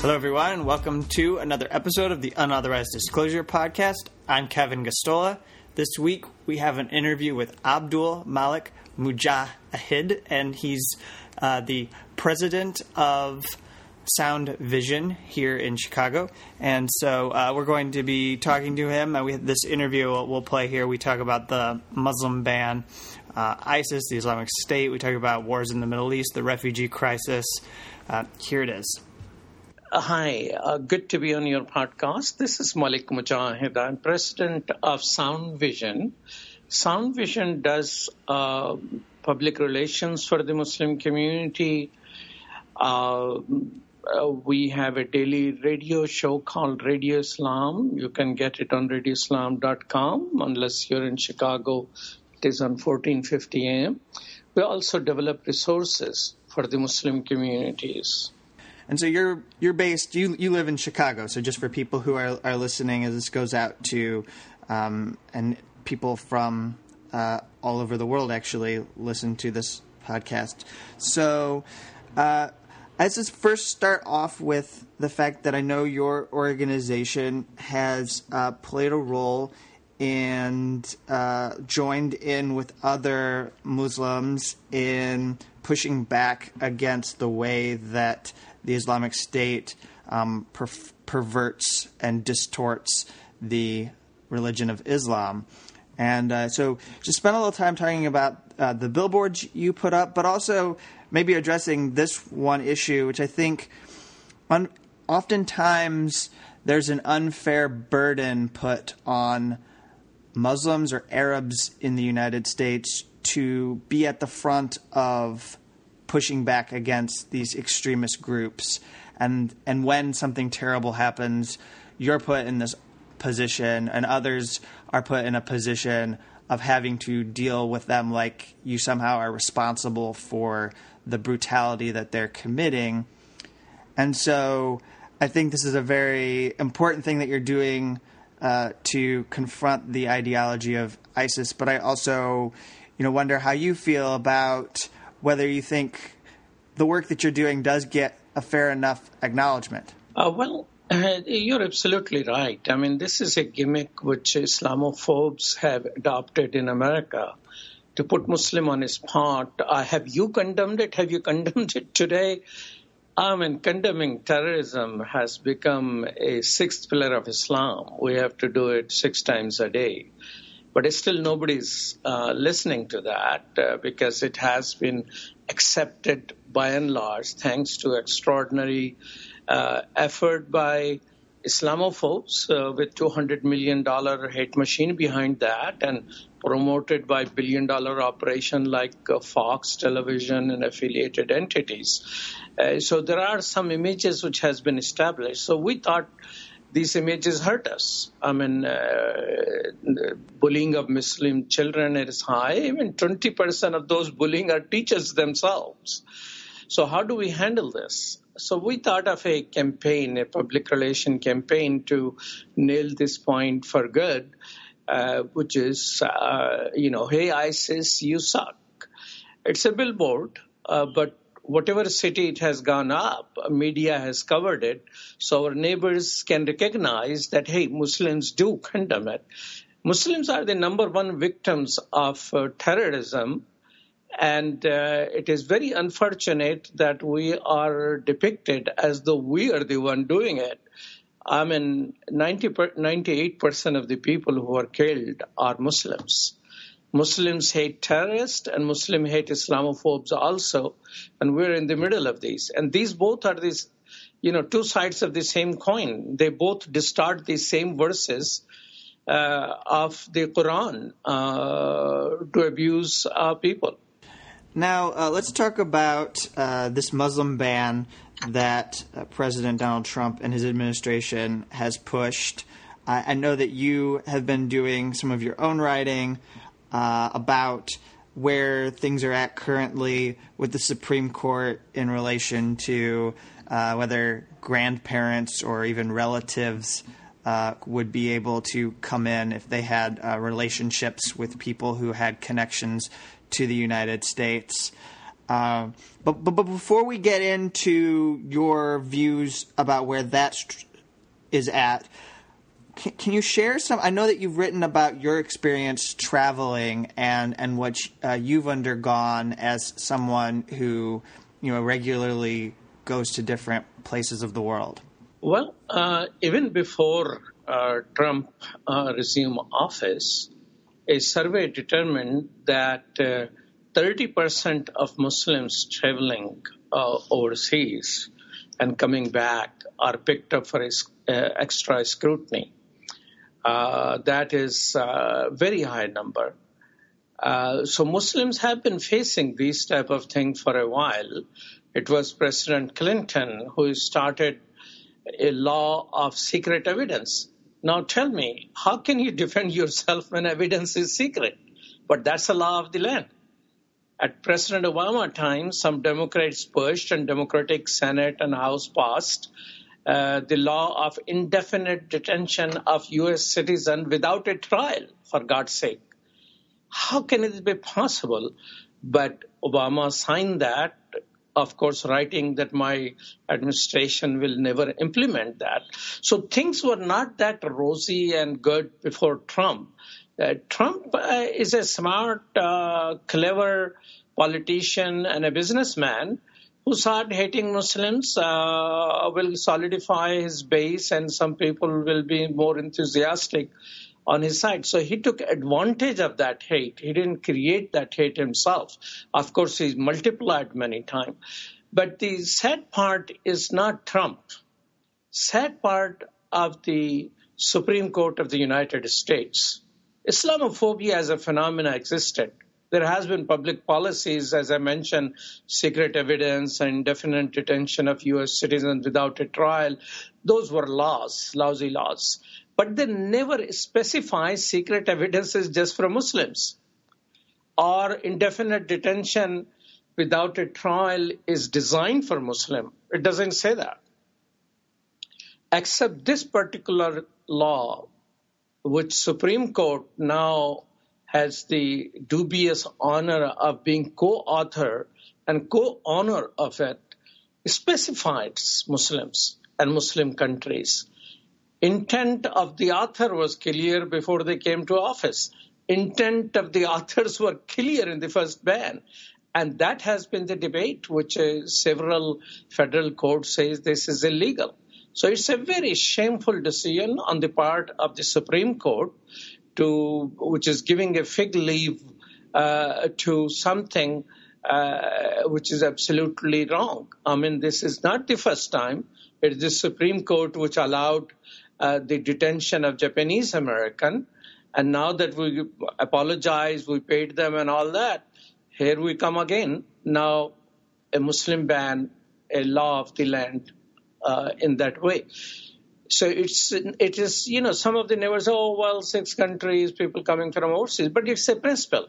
Hello, everyone, and welcome to another episode of the Unauthorized Disclosure Podcast. I'm Kevin Gosztola. This week, we have an interview with Abdul Malik Mujahid, and he's uh, the president of Sound Vision here in Chicago. And so uh, we're going to be talking to him. Uh, we, this interview we'll, play here. We talk about the Muslim ban, uh, ISIS, the Islamic State. We talk about wars in the Middle East, the refugee crisis. Uh, here it is. Uh, hi, uh, good to be on your podcast. This is Malik Mujahid. I'm president of Sound Vision. Sound Vision does uh, public relations for the Muslim community. Uh, uh, we have a daily radio show called Radio Islam. You can get it on radioislam.com unless you're in Chicago. It is on 1450 AM. We also develop resources for the Muslim communities. And so you're you're based you you live in Chicago. So just for people who are are listening, as this goes out to um, and people from uh, all over the world actually listen to this podcast. So uh, let's just first start off with the fact that I know your organization has uh, played a role and uh, joined in with other Muslims in pushing back against the way that the Islamic State um, per- perverts and distorts the religion of Islam. And uh, so, just spend a little time talking about uh, the billboards you put up, but also maybe addressing this one issue, which I think oftentimes there's an unfair burden put on Muslims or Arabs in the United States to be at the front of pushing back against these extremist groups. And and when something terrible happens, you're put in this position, and others are put in a position of having to deal with them like you somehow are responsible for the brutality that they're committing. And so I think this is a very important thing that you're doing uh, to confront the ideology of ISIS. But I also, you know, wonder how you feel about whether you think the work that you're doing does get a fair enough acknowledgement. Uh, well, uh, you're absolutely right. I mean, this is a gimmick which Islamophobes have adopted in America to put Muslim on his part. Uh, have you condemned it? Have you condemned it today? I mean, condemning terrorism has become a sixth pillar of Islam. We have to do it six times a day. But still, nobody's uh, listening to that uh, because it has been accepted by and large thanks to extraordinary uh, effort by Islamophobes uh, with $200 million hate machine behind that and promoted by billion dollar operation like uh, Fox television and affiliated entities. Uh, so there are some images which has been established. So we thought these images hurt us. I mean, uh, bullying of Muslim children is high. Even 20% of those bullying are teachers themselves. So how do we handle this? So we thought of a campaign, a public relation campaign to nail this point for good, uh, which is, uh, you know, hey ISIS, you suck. It's a billboard, uh, but whatever city it has gone up, media has covered it, so our neighbors can recognize that, hey, Muslims do condemn it. Muslims are the number one victims of uh, terrorism, and uh, it is very unfortunate that we are depicted as though we are the one doing it. I mean, 90 98% of the people who are killed are Muslims. Muslims hate terrorists and Muslim hate Islamophobes also, and we're in the middle of these. And these both are these, you know, two sides of the same coin. They both distort the same verses uh, of the Quran uh, to abuse uh, people. Now, uh, let's talk about uh, this Muslim ban that uh, President Donald Trump and his administration has pushed. I know that you have been doing some of your own writing uh, about where things are at currently with the Supreme Court in relation to uh, whether grandparents or even relatives uh, would be able to come in if they had uh, relationships with people who had connections to the United States. Uh, but, but but before we get into your views about where that is at, can, can, you share some? I know that you've written about your experience traveling and and what uh, you've undergone as someone who you know regularly goes to different places of the world. Well, uh, even before uh, Trump uh, resumed office, a survey determined that 30% uh, of Muslims traveling uh, overseas and coming back are picked up for extra scrutiny. That is a very high number. Uh, so Muslims have been facing these type of things for a while. It was President Clinton who started a law of secret evidence. Now tell me, how can you defend yourself when evidence is secret? But that's the law of the land. At President Obama time, some Democrats pushed and Democratic Senate and House passed uh, the law of indefinite detention of U.S. citizen without a trial, for God's sake. How can it be possible? But Obama signed that of course, writing that my administration will never implement that. So things were not that rosy and good before Trump. Uh, Trump uh, is a smart, uh, clever politician and a businessman who started hating Muslims uh, will solidify his base, and some people will be more enthusiastic on his side. So he took advantage of that hate. He didn't create that hate himself. Of course, he's multiplied many times. But the sad part is not Trump. Sad part of the Supreme Court of the United States. Islamophobia as a phenomenon existed. There has been public policies, as I mentioned, secret evidence and indefinite detention of U.S. citizens without a trial. Those were laws, lousy laws but they never specify secret evidences just for Muslims or indefinite detention without a trial is designed for Muslim. It doesn't say that. Except this particular law, which Supreme Court now has the dubious honor of being co-author and co-owner of it, specifies Muslims and Muslim countries intent of the author was clear before they came to office. Intent of the authors were clear in the first ban. And that has been the debate, which uh, several federal courts says this is illegal. So it's a very shameful decision on the part of the Supreme Court to, which is giving a fig leaf uh, to something uh, which is absolutely wrong. I mean, this is not the first time. It is the Supreme Court which allowed uh, the detention of Japanese American. And now that we apologize, we paid them and all that, here we come again. Now a Muslim ban, a law of the land uh, in that way. So it's it is you know some of the neighbors oh well six countries people coming from overseas but it's a principle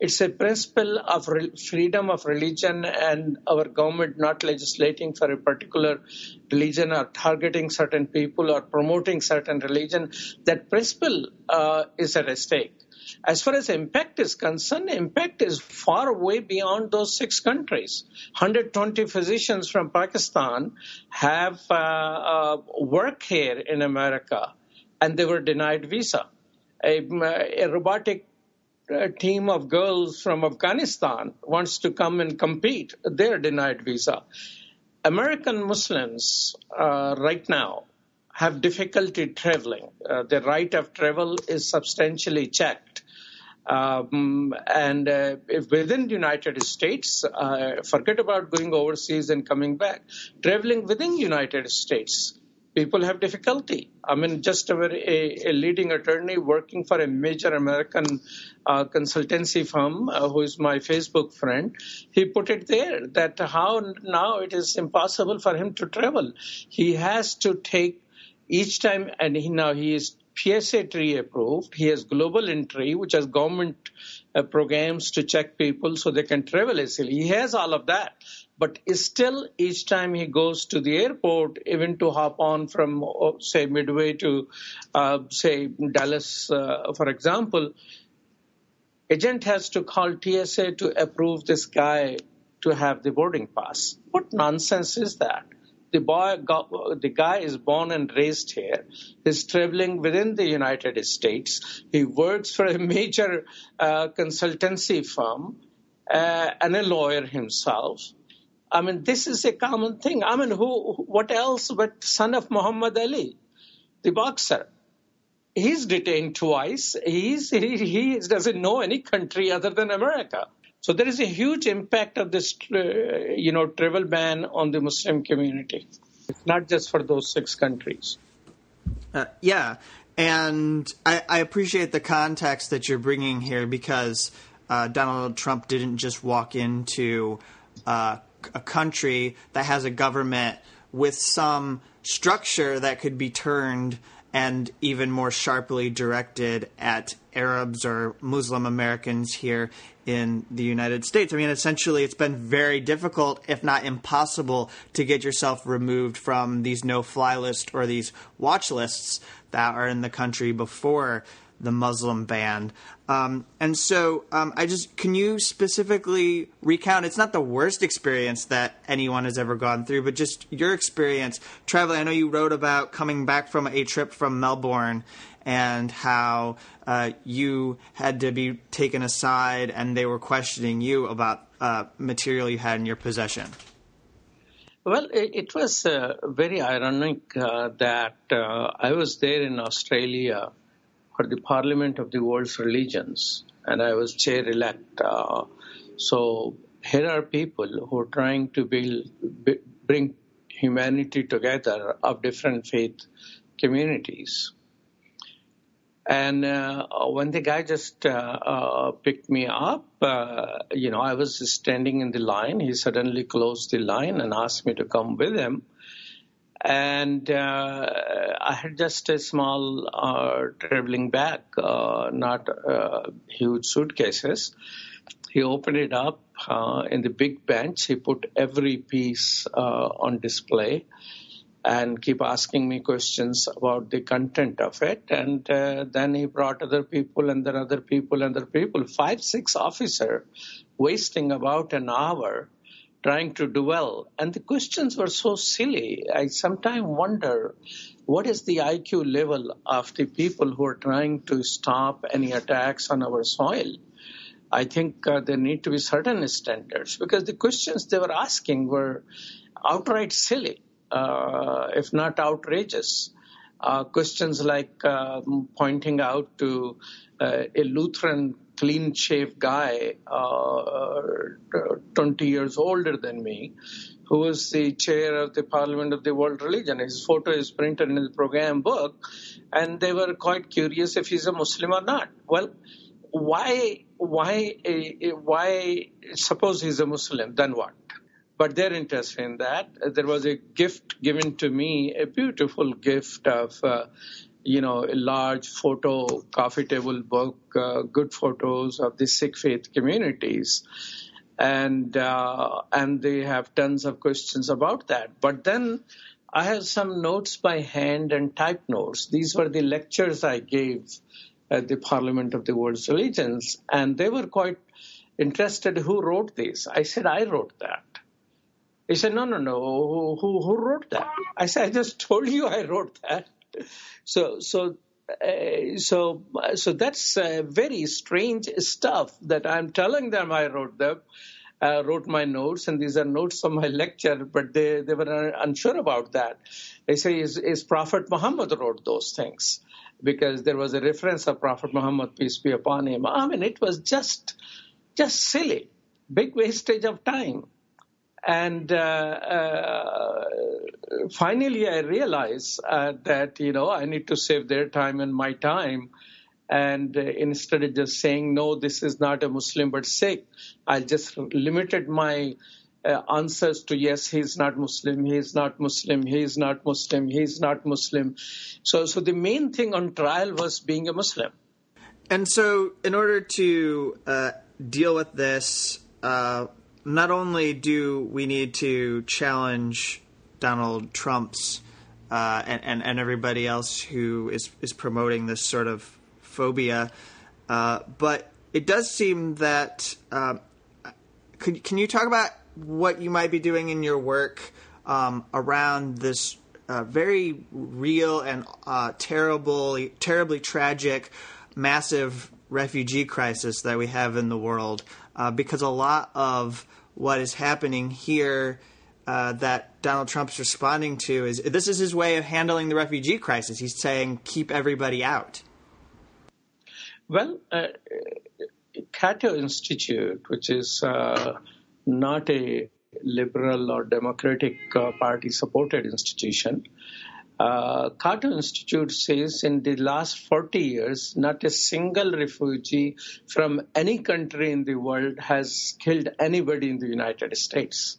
it's a principle of re- freedom of religion and our government not legislating for a particular religion or targeting certain people or promoting certain religion. That principle uh, is at stake. As far as impact is concerned, impact is far way beyond those six countries. 120 physicians from Pakistan have uh, uh, work here in America, and they were denied visa. A, a robotic a team of girls from Afghanistan wants to come and compete, they're denied visa. American Muslims uh, right now have difficulty traveling. Uh, the right of travel is substantially checked. Um, and uh, within the United States, uh, forget about going overseas and coming back. Traveling within United States, people have difficulty. I mean, just a, a, a leading attorney working for a major American uh, consultancy firm, uh, who is my Facebook friend, he put it there that how now it is impossible for him to travel. He has to take each time, and he, now he is TSA Pre approved. He has global entry, which has government uh, programs to check people so they can travel easily. He has all of that. But still, each time he goes to the airport, even to hop on from, uh, say, Midway to, uh, say, Dallas, uh, for example, agent has to call TSA to approve this guy to have the boarding pass. What nonsense is that? The boy, got, the guy is born and raised here. He's traveling within the United States. He works for a major uh, consultancy firm uh, and a lawyer himself. I mean, this is a common thing. I mean, who? What else but son of Muhammad Ali, the boxer? He's detained twice. He's, he, he doesn't know any country other than America. So there is a huge impact of this, uh, you know, travel ban on the Muslim community. Not just for those six countries. Uh, yeah, and I, I, appreciate the context that you're bringing here because uh, Donald Trump didn't just walk into uh, a country that has a government with some structure that could be turned and even more sharply directed at Arabs or Muslim Americans here in the United States. I mean, essentially, it's been very difficult, if not impossible, to get yourself removed from these no fly lists or these watch lists that are in the country before the Muslim ban. Um, and so, um, I just can you specifically recount? It's not the worst experience that anyone has ever gone through, but just your experience traveling. I know you wrote about coming back from a trip from Melbourne and how uh, you had to be taken aside and they were questioning you about uh, material you had in your possession. Well, it, was uh, very ironic uh, that uh, I was there in Australia for the Parliament of the World's Religions, and I was chair elect. Uh, so here are people who are trying to build, bring humanity together of different faith communities. And uh, when the guy just uh, uh, picked me up, uh, you know, I was standing in the line. He suddenly closed the line and asked me to come with him. And uh, I had just a small uh, traveling bag, not huge suitcases. He opened it up in the big bench. He put every piece on display and keep asking me questions about the content of it. And uh, then he brought other people and then other people and other people, five, six officer, wasting about an hour trying to dwell. And the questions were so silly. I sometimes wonder what is the IQ level of the people who are trying to stop any attacks on our soil. I think uh, there need to be certain standards because the questions they were asking were outright silly if not outrageous. Uh, questions like uh, pointing out to uh, a Lutheran clean shaved guy, uh, 20 years older than me, who was the chair of the Parliament of the World Religion. His photo is printed in the program book, and they were quite curious if he's a Muslim or not. Well, why, why, why? Suppose he's a Muslim, then what? But they're interested in that. There was a gift given to me, a beautiful gift of, uh, you know, a large photo coffee table book, uh, good photos of the Sikh faith communities. And, uh, and they have tons of questions about that. But then I have some notes by hand and type notes. These were the lectures I gave at the Parliament of the World's Religions. And they were quite interested who wrote these. I said, I wrote that. He said, no, no, no. Who, who wrote that? I said, I just told you I wrote that. So, so, uh, so, so that's uh, very strange stuff that I'm telling them I wrote them. Uh, wrote my notes, and these are notes from my lecture, but they, they were unsure about that. They say, is, is Prophet Muhammad wrote those things? Because there was a reference of Prophet Muhammad, peace be upon him. I mean, it was just, just silly, big wastage of time. And uh, uh, finally, I realized uh, that you know I need to save their time and my time. And instead of just saying no, this is not a Muslim but Sikh, I just limited my uh, answers to yes, he's not Muslim, he's not Muslim, he's not Muslim, he's not Muslim. So, so the main thing on trial was being a Muslim. And so, in order to uh, deal with this, uh, not only do we need to challenge Donald Trump's uh, and, and, and everybody else who is is promoting this sort of phobia, uh, but it does seem that uh, could, can you talk about what you might be doing in your work um, around this uh, very real and uh, terrible, terribly tragic, massive refugee crisis that we have in the world, uh, because a lot of what is happening here. Uh, that Donald Trump's responding to is this is his way of handling the refugee crisis. He's saying keep everybody out. Well, uh, Cato Institute, which is uh, not a liberal or democratic uh, party supported institution, uh, Cato Institute says in the last 40 years, not a single refugee from any country in the world has killed anybody in the United States.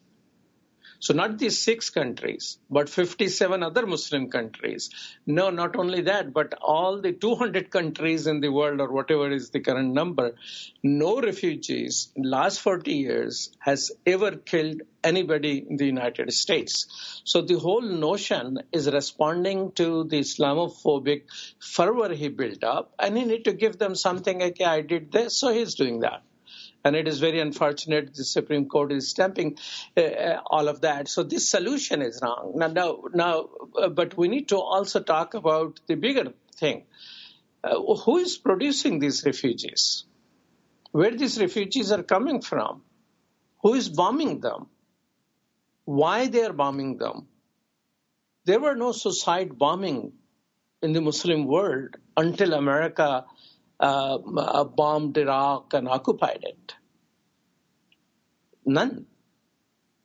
So not these six countries, but 57 other Muslim countries. No, not only that, but all the 200 countries in the world or whatever is the current number, no refugees in last 40 years has ever killed anybody in the United States. So the whole notion is responding to the Islamophobic fervor he built up and he need to give them something like, I did this, so he's doing that and it is very unfortunate the Supreme Court is stamping uh, uh, all of that. So this solution is wrong. Now, now, now uh, but we need to also talk about the bigger thing. Uh, who is producing these refugees? Where these refugees are coming from? Who is bombing them? Why they are bombing them? There were no suicide bombing in the Muslim world until America uh, uh, bombed Iraq and occupied it? None.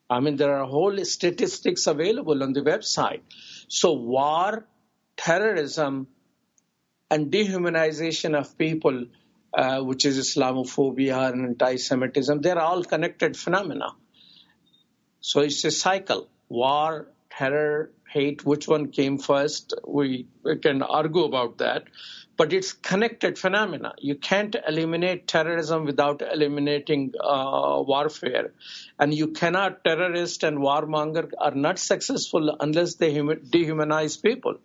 I mean, there are whole statistics available on the website. So war, terrorism, and dehumanization of people, uh, which is Islamophobia and anti-Semitism, they're all connected phenomena. So it's a cycle. War, terror, hate, which one came first? We, we can argue about that but it's connected phenomena. You can't eliminate terrorism without eliminating uh, warfare, and you cannot terrorist and warmonger are not successful unless they dehumanize people.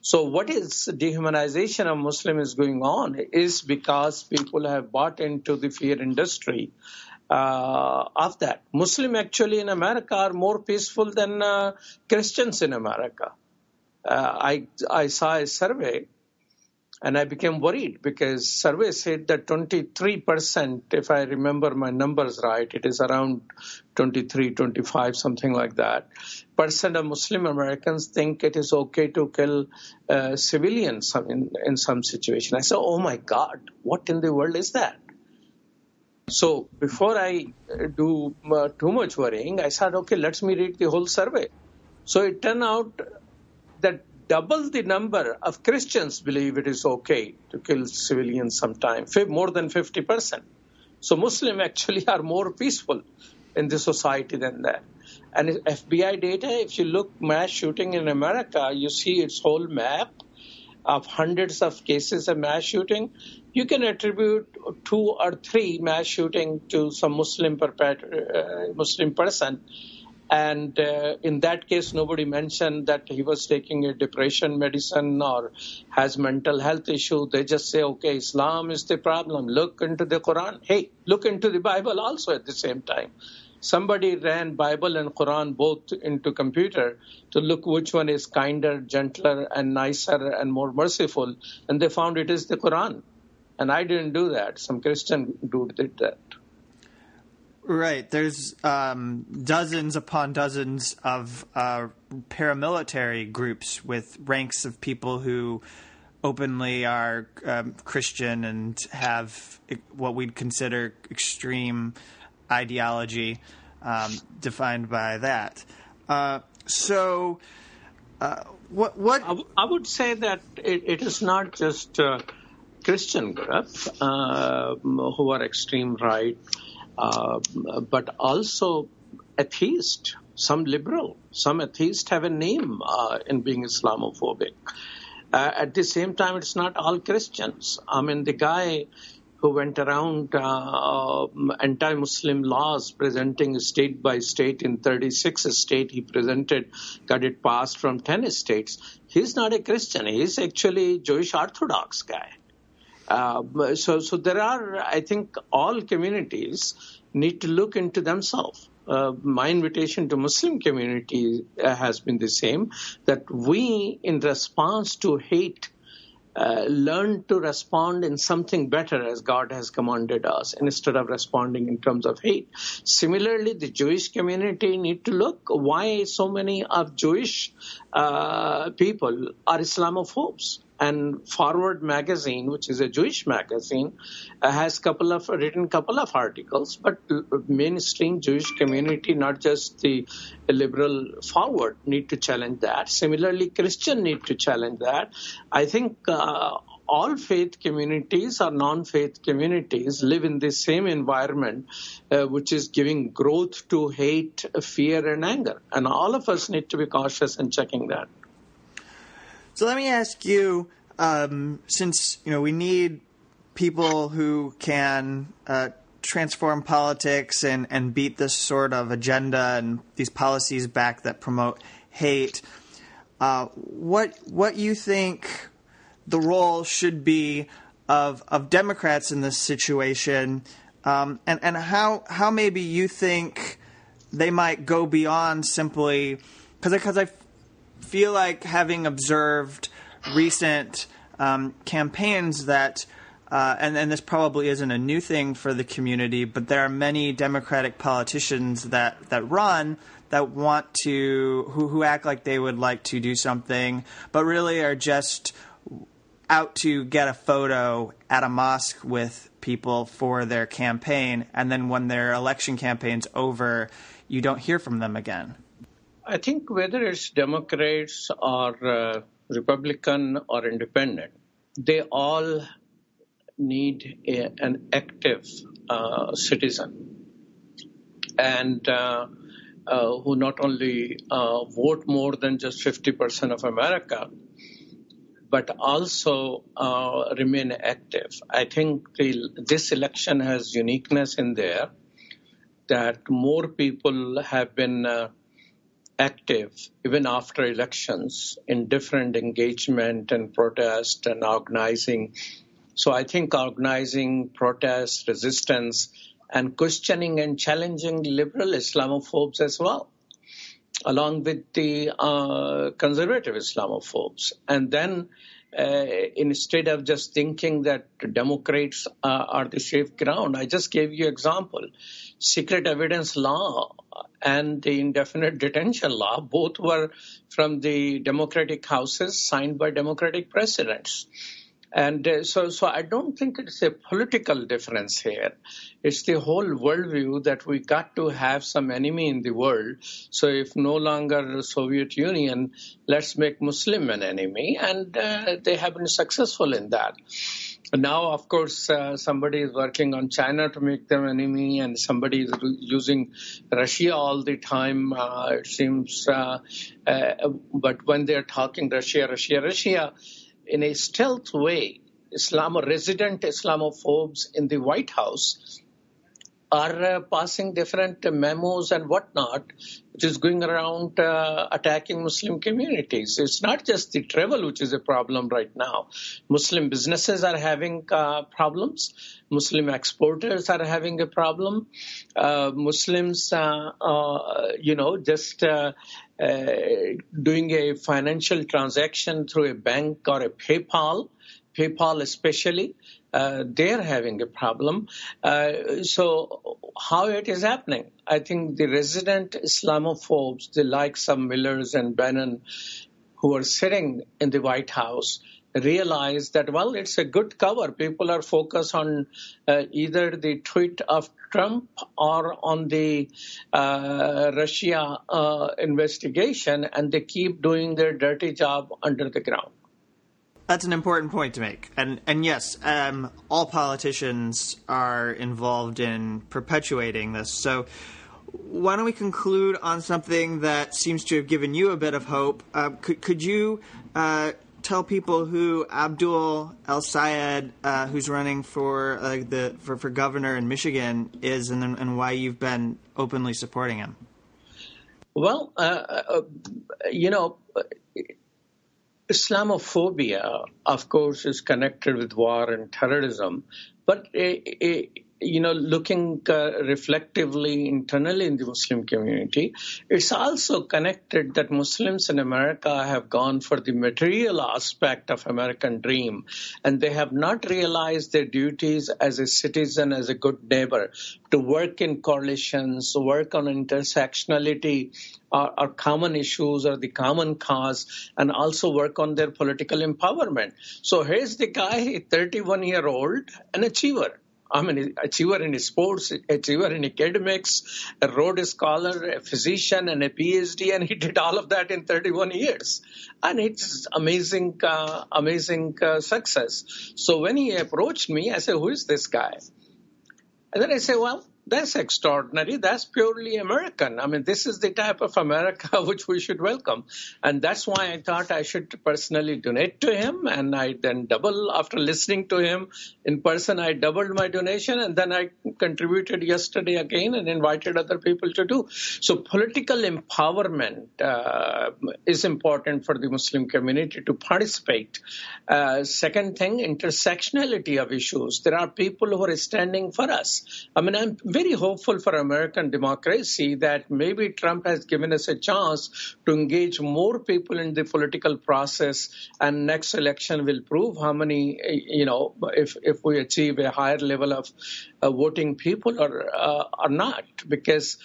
So, what is dehumanization of Muslim is going on is because people have bought into the fear industry. Uh, of that, Muslim actually in America are more peaceful than uh, Christians in America. Uh, I I saw a survey and I became worried because survey said that 23%, if I remember my numbers right, it is around 23, 25, something like that, percent of Muslim Americans think it is okay to kill uh, civilians in, in some situation. I said, oh my God, what in the world is that? So before I uh, do uh, too much worrying, I said, okay, let me read the whole survey. So it turned out double the number of Christians believe it is okay to kill civilians sometime, more than 50%. So Muslims actually are more peaceful in the society than that. And FBI data, if you look mass shooting in America, you see its whole map of hundreds of cases of mass shooting. You can attribute two or three mass shooting to some Muslim, uh, Muslim person and uh, in that case, nobody mentioned that he was taking a depression medicine or has mental health issue. They just say, okay, Islam is the problem. Look into the Quran. Hey, look into the Bible also at the same time. Somebody ran Bible and Quran both into computer to look which one is kinder, gentler, and nicer and more merciful, and they found it is the Quran. And I didn't do that. Some Christian dude did that. Right. There's um, dozens upon dozens of uh, paramilitary groups with ranks of people who openly are um, Christian and have what we'd consider extreme ideology um, defined by that. Uh, so, uh, what? What? I, w- I would say that it, it is not just uh, Christian groups uh, who are extreme right but also atheist, some liberal, some atheists have a name uh, in being Islamophobic. Uh, at the same time, it's not all Christians. I mean, the guy who went around uh, anti-Muslim laws presenting state by state in 36 states he presented, got it passed from 10 states. He's not a Christian. He's actually Jewish Orthodox guy. Uh, so, so there are, I think, all communities need to look into themselves. uh, my invitation to Muslim community uh, has been the same that we, in response to hate, uh, learn to respond in something better as God has commanded us instead of responding in terms of hate. Similarly, the Jewish community need to look why so many of Jewish uh, people are Islamophobes and Forward magazine, which is a Jewish magazine, uh, has couple of written couple of articles, but mainstream Jewish community, not just the liberal Forward, need to challenge that. Similarly, Christian need to challenge that. I think. Uh, all faith communities or non-faith communities live in the same environment, uh, which is giving growth to hate, fear, and anger. And all of us need to be cautious in checking that. So let me ask you, um, since you know we need people who can uh, transform politics and, and beat this sort of agenda and these policies back that promote hate. Uh, what what you think the role should be of of Democrats in this situation, um, and and how how maybe you think they might go beyond simply because because I feel like having observed recent um, campaigns that, uh, and, and this probably isn't a new thing for the community, but there are many Democratic politicians that, that run that want to, who, who act like they would like to do something, but really are just out to get a photo at a mosque with people for their campaign, and then when their election campaign's over, you don't hear from them again. I think whether it's Democrats or uh, Republican or Independent, they all need a, an active uh, citizen and uh, uh who not only uh, vote more than just 50% of America, but also uh, remain active. I think the, this election has uniqueness in there that more people have been active even after elections in different engagement and protest and organizing. So I think organizing protest, resistance, and questioning and challenging liberal Islamophobes as well, along with the uh, conservative Islamophobes. And then uh, instead of just thinking that Democrats uh, are the safe ground, I just gave you example. Secret evidence law and the indefinite detention law, both were from the democratic houses signed by democratic presidents. And uh, so, so I don't think it's a political difference here. It's the whole worldview that we got to have some enemy in the world. So if no longer Soviet Union, let's make Muslim an enemy. And uh, they have been successful in that. Now, of course, uh, somebody is working on China to make them enemy, and somebody is using Russia all the time. Uh, it seems, uh, uh but when they're talking Russia, Russia, Russia, in a stealth way, Islam resident Islamophobes in the White House are uh, passing different memos and whatnot, which is going around uh, attacking Muslim communities. It's not just the travel which is a problem right now. Muslim businesses are having uh, problems. Muslim exporters are having a problem. Muslims, you know, just doing a financial transaction through a bank or a PayPal, PayPal especially, uh, they're having a problem. Uh, so how it is happening? I think the resident Islamophobes, the likes of Millers and Bannon, who are sitting in the White House, realize that well, it's a good cover. People are focused on uh, either the tweet of Trump or on the uh, Russia uh, investigation, and they keep doing their dirty job under the ground. That's an important point to make, and and yes, um, all politicians are involved in perpetuating this. So, why don't we conclude on something that seems to have given you a bit of hope? Uh, could could you uh, tell people who Abdul El Sayed, uh, who's running for uh, the for, for governor in Michigan, is, and and why you've been openly supporting him? Well, uh, uh, you know Islamophobia, of course, is connected with war and terrorism, but a, a, you know, looking uh, reflectively internally in the Muslim community, it's also connected that Muslims in America have gone for the material aspect of American dream, and they have not realized their duties as a citizen, as a good neighbor, to work in coalitions, work on intersectionality, or, common issues, or the common cause, and also work on their political empowerment. So here's the guy, 31 year old, an achiever I'm an achiever in sports, achiever in academics, a Rhodes Scholar, a physician, and a PhD, and he did all of that in 31 years. And it's amazing, uh, amazing uh, success. So when he approached me, I said, "Who is this guy?" And then I said, "Well, that's extraordinary. That's purely American. I mean, this is the type of America which we should welcome. And that's why I thought I should personally donate to him. And I then double, after listening to him in person, I doubled my donation. And then I contributed yesterday again and invited other people to do. So political empowerment uh, is important for the Muslim community to participate. Uh, second thing, intersectionality of issues. There are people who are standing for us. I mean, I'm very hopeful for American democracy that maybe Trump has given us a chance to engage more people in the political process, and next election will prove how many, you know, if if we achieve a higher level of uh, voting people or uh, or not, because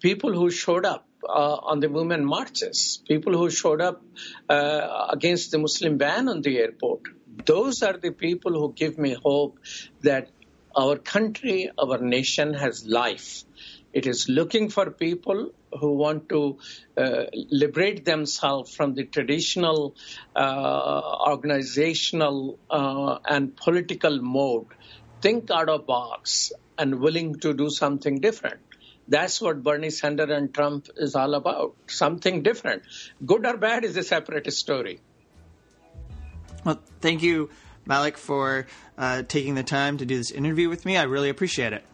people who showed up uh, on the women marches, people who showed up uh, against the Muslim ban on the airport, those are the people who give me hope that our country, our nation has life. It is looking for people who want to uh, liberate themselves from the traditional uh, organizational uh, and political mode, think out of box, and willing to do something different. That's what Bernie Sanders and Trump is all about. Something different. Good or bad is a separate story. Well, thank you Malik, for uh, taking the time to do this interview with me. I really appreciate it.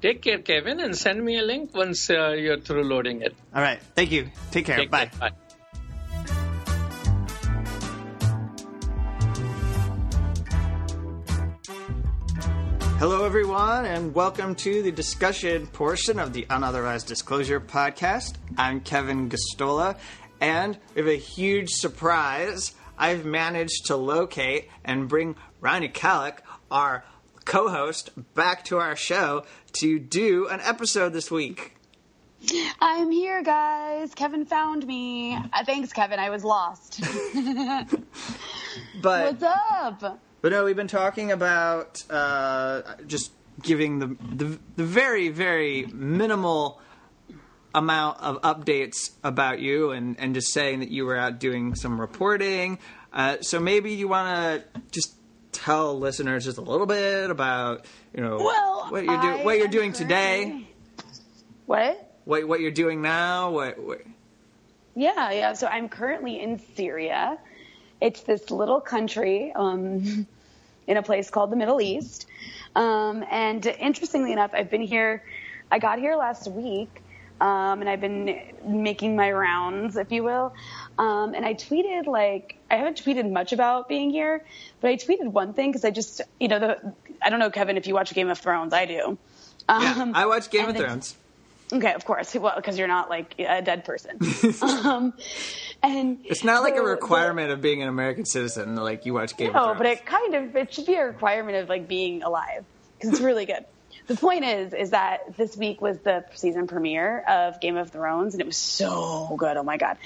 Take care, Kevin, and send me a link once uh, you're through loading it. All right. Thank you. Take care. Take Bye. Care. Bye. Hello, everyone, and welcome to the discussion portion of the Unauthorized Disclosure podcast. I'm Kevin Gosztola, and we have a huge surprise. I've managed to locate and bring Rania Khalek, our co host, back to our show to do an episode this week. I'm here, guys. Kevin found me. Uh, thanks, Kevin. I was lost. but what's up? But no, we've been talking about uh, just giving the, the the very very minimal amount of updates about you and, and just saying that you were out doing some reporting. Uh, so maybe you want to just tell listeners just a little bit about you know well, what you're doing what you're doing today. What? What what you're doing now? What, what? Yeah, yeah. So I'm currently in Syria. It's this little country um, in a place called the Middle East. Um, and interestingly enough, I've been here. I got here last week um, and I've been making my rounds, if you will. Um, and I tweeted like I haven't tweeted much about being here, but I tweeted one thing because I just you know the I don't know Kevin if you watch Game of Thrones, I do. Um, yeah, I watch Game of Thrones. Okay, of course. Well, because you're not like a dead person. um, and it's not like a requirement the, of being an American citizen. Like you watch Game no, of Thrones. but it kind of it should be a requirement of like being alive because it's really good the point is, is that this week was the season premiere of Game of Thrones, and it was so good. Oh my god!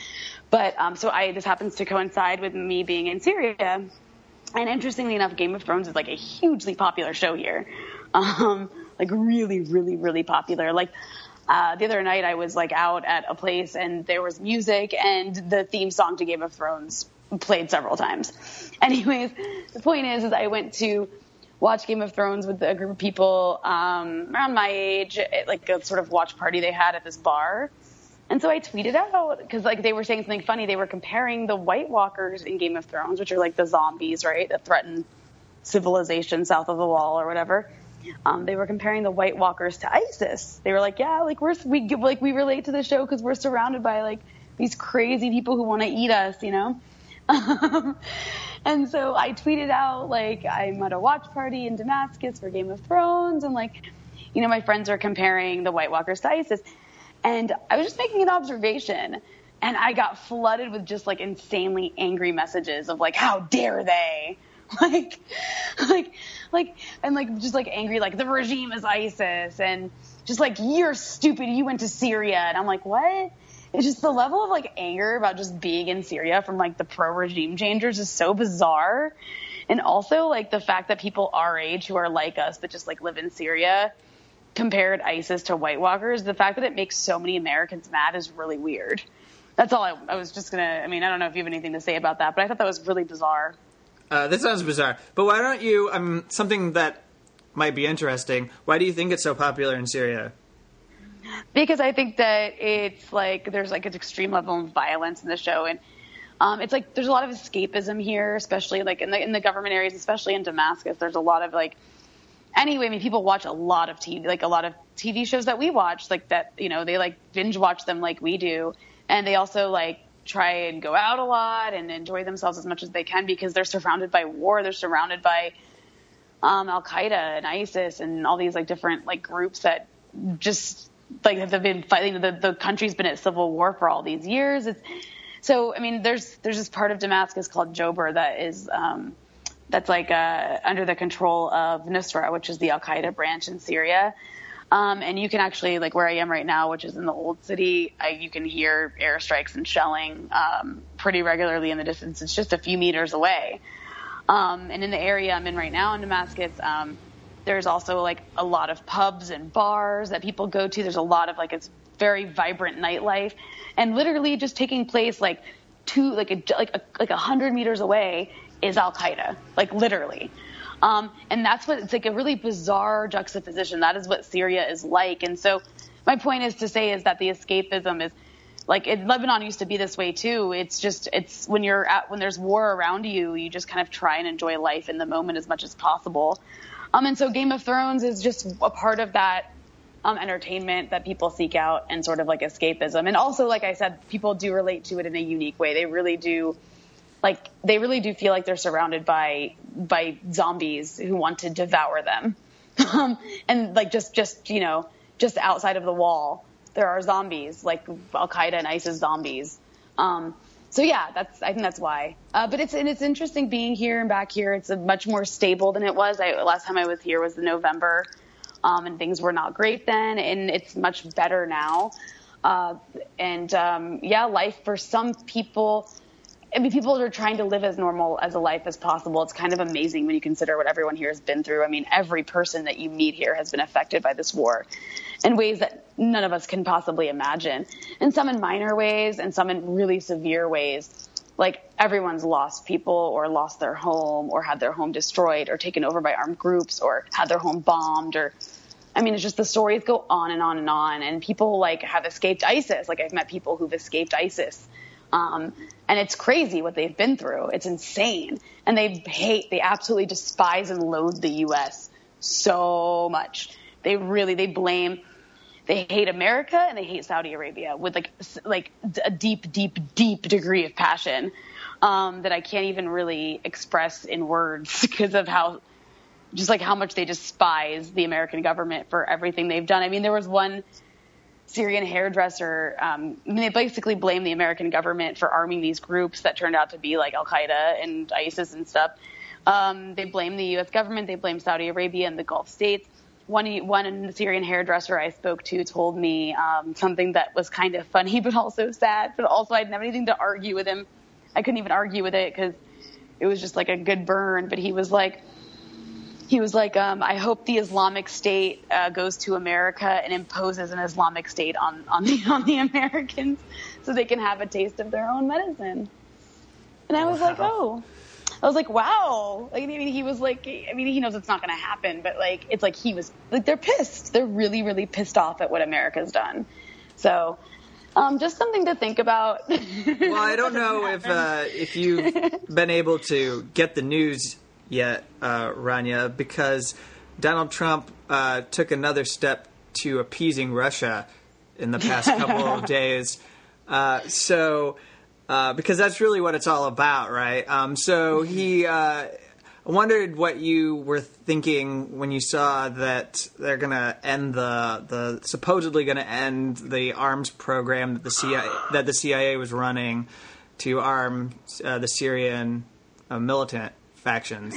But um, so I this happens to coincide with me being in Syria, and interestingly enough, Game of Thrones is like a hugely popular show here, um, like really, really, really popular. Like uh, the other night, I was like out at a place, and there was music, and the theme song to Game of Thrones played several times. Anyways, the point is, is I went to watch Game of Thrones with a group of people um, around my age, like a sort of watch party they had at this bar. And so I tweeted out because like they were saying something funny. They were comparing the White Walkers in Game of Thrones, which are like the zombies, right, that threaten civilization south of the wall or whatever. Um, they were comparing the White Walkers to ISIS. They were like, yeah, like we're we like we relate to the show because we're surrounded by like these crazy people who want to eat us, you know. Um, and so I tweeted out like I'm at a watch party in Damascus for Game of Thrones, and like, you know, my friends are comparing the White Walkers to ISIS, and I was just making an observation, and I got flooded with just like insanely angry messages of like, how dare they, like, like, like, and like just like angry, like the regime is ISIS, and just like you're stupid, you went to Syria, and I'm like, what? It's just the level of like anger about just being in Syria from like the pro regime changers is so bizarre. And also like the fact that people our age who are like us but just like live in Syria compared ISIS to White Walkers, the fact that it makes so many Americans mad is really weird. That's all I, I was just gonna. I mean, I don't know if you have anything to say about that, but I thought that was really bizarre. Uh, that sounds bizarre. But why don't you? Um, something that might be interesting. Why do you think it's so popular in Syria? Because I think that it's like there's like an extreme level of violence in the show, and um, it's like there's a lot of escapism here, especially like in the in the government areas, especially in Damascus. There's a lot of like anyway. I mean, people watch a lot of TV, like a lot of TV shows that we watch, like that. You know, they like binge watch them like we do, and they also like try and go out a lot and enjoy themselves as much as they can because they're surrounded by war. They're surrounded by um, Al Qaeda and ISIS and all these like different like groups that just like they've been fighting. The, the country's been at civil war for all these years. It's, so I mean, there's there's this part of Damascus called Jobar that is um, that's like uh, under the control of Nusra, which is the Al Qaeda branch in Syria. Um, and you can actually, like where I am right now, which is in the old city, I, you can hear airstrikes and shelling um, pretty regularly in the distance. It's just a few meters away. Um, and in the area I'm in right now in Damascus, um, there's also like a lot of pubs and bars that people go to. There's a lot of like it's very vibrant nightlife, and literally just taking place like two like a like a, like a hundred meters away is Al Qaeda, like literally. Um, and that's what it's like a really bizarre juxtaposition. That is what Syria is like. And so my point is to say is that the escapism is like it, Lebanon used to be this way too. It's just it's when you're at when there's war around you, you just kind of try and enjoy life in the moment as much as possible. Um, and so Game of Thrones is just a part of that um, entertainment that people seek out and sort of like escapism. And also, like I said, people do relate to it in a unique way. They really do, like they really do feel like they're surrounded by by zombies who want to devour them. Um, and like just just you know just outside of the wall, there are zombies like Al Qaeda and ISIS zombies. Um, so yeah, that's I think that's why. Uh, but it's and it's interesting being here and back here. It's much more stable than it was. I, last time I was here was in November, um, and things were not great then, and it's much better now. Uh, and um, yeah, life for some people I mean, people are trying to live as normal as a life as possible. It's kind of amazing when you consider what everyone here has been through. I mean, every person that you meet here has been affected by this war in ways that none of us can possibly imagine. And some in minor ways and some in really severe ways. Like everyone's lost people or lost their home or had their home destroyed or taken over by armed groups or had their home bombed or I mean, it's just the stories go on and on and on. And people like have escaped ISIS. Like I've met people who've escaped ISIS um, and it's crazy what they've been through. It's insane. And they hate, they absolutely despise and loathe the U.S. so much. They really, they blame, they hate America and they hate Saudi Arabia with like, like a deep, deep, deep degree of passion, um, that I can't even really express in words because of how, just like how much they despise the American government for everything they've done. I mean, there was one, Syrian hairdresser. Um, I mean, they basically blame the American government for arming these groups that turned out to be like Al Qaeda and ISIS and stuff. Um, they blame the U.S. government. They blame Saudi Arabia and the Gulf states. One, one Syrian hairdresser I spoke to told me um, something that was kind of funny, but also sad. But also, I didn't have anything to argue with him. I couldn't even argue with it because it was just like a good burn. But he was like, he was like, um, I hope the Islamic State uh, goes to America and imposes an Islamic State on, on the on the Americans so they can have a taste of their own medicine. And I was wow. like, oh. I was like, wow. Like, I mean, he was like, I mean, he knows it's not going to happen, but like, it's like he was like, they're pissed. They're really, really pissed off at what America's done. So, um, just something to think about. well, I don't know if uh, if you've been able to get the news yet, uh, Rania, because Donald Trump uh, took another step to appeasing Russia in the past couple of days. Uh, so uh, because that's really what it's all about, right? Um, so he. Uh, I wondered what you were thinking when you saw that they're going to end the the supposedly going to end the arms program that the CIA that the CIA was running to arm uh, the Syrian uh, militant factions.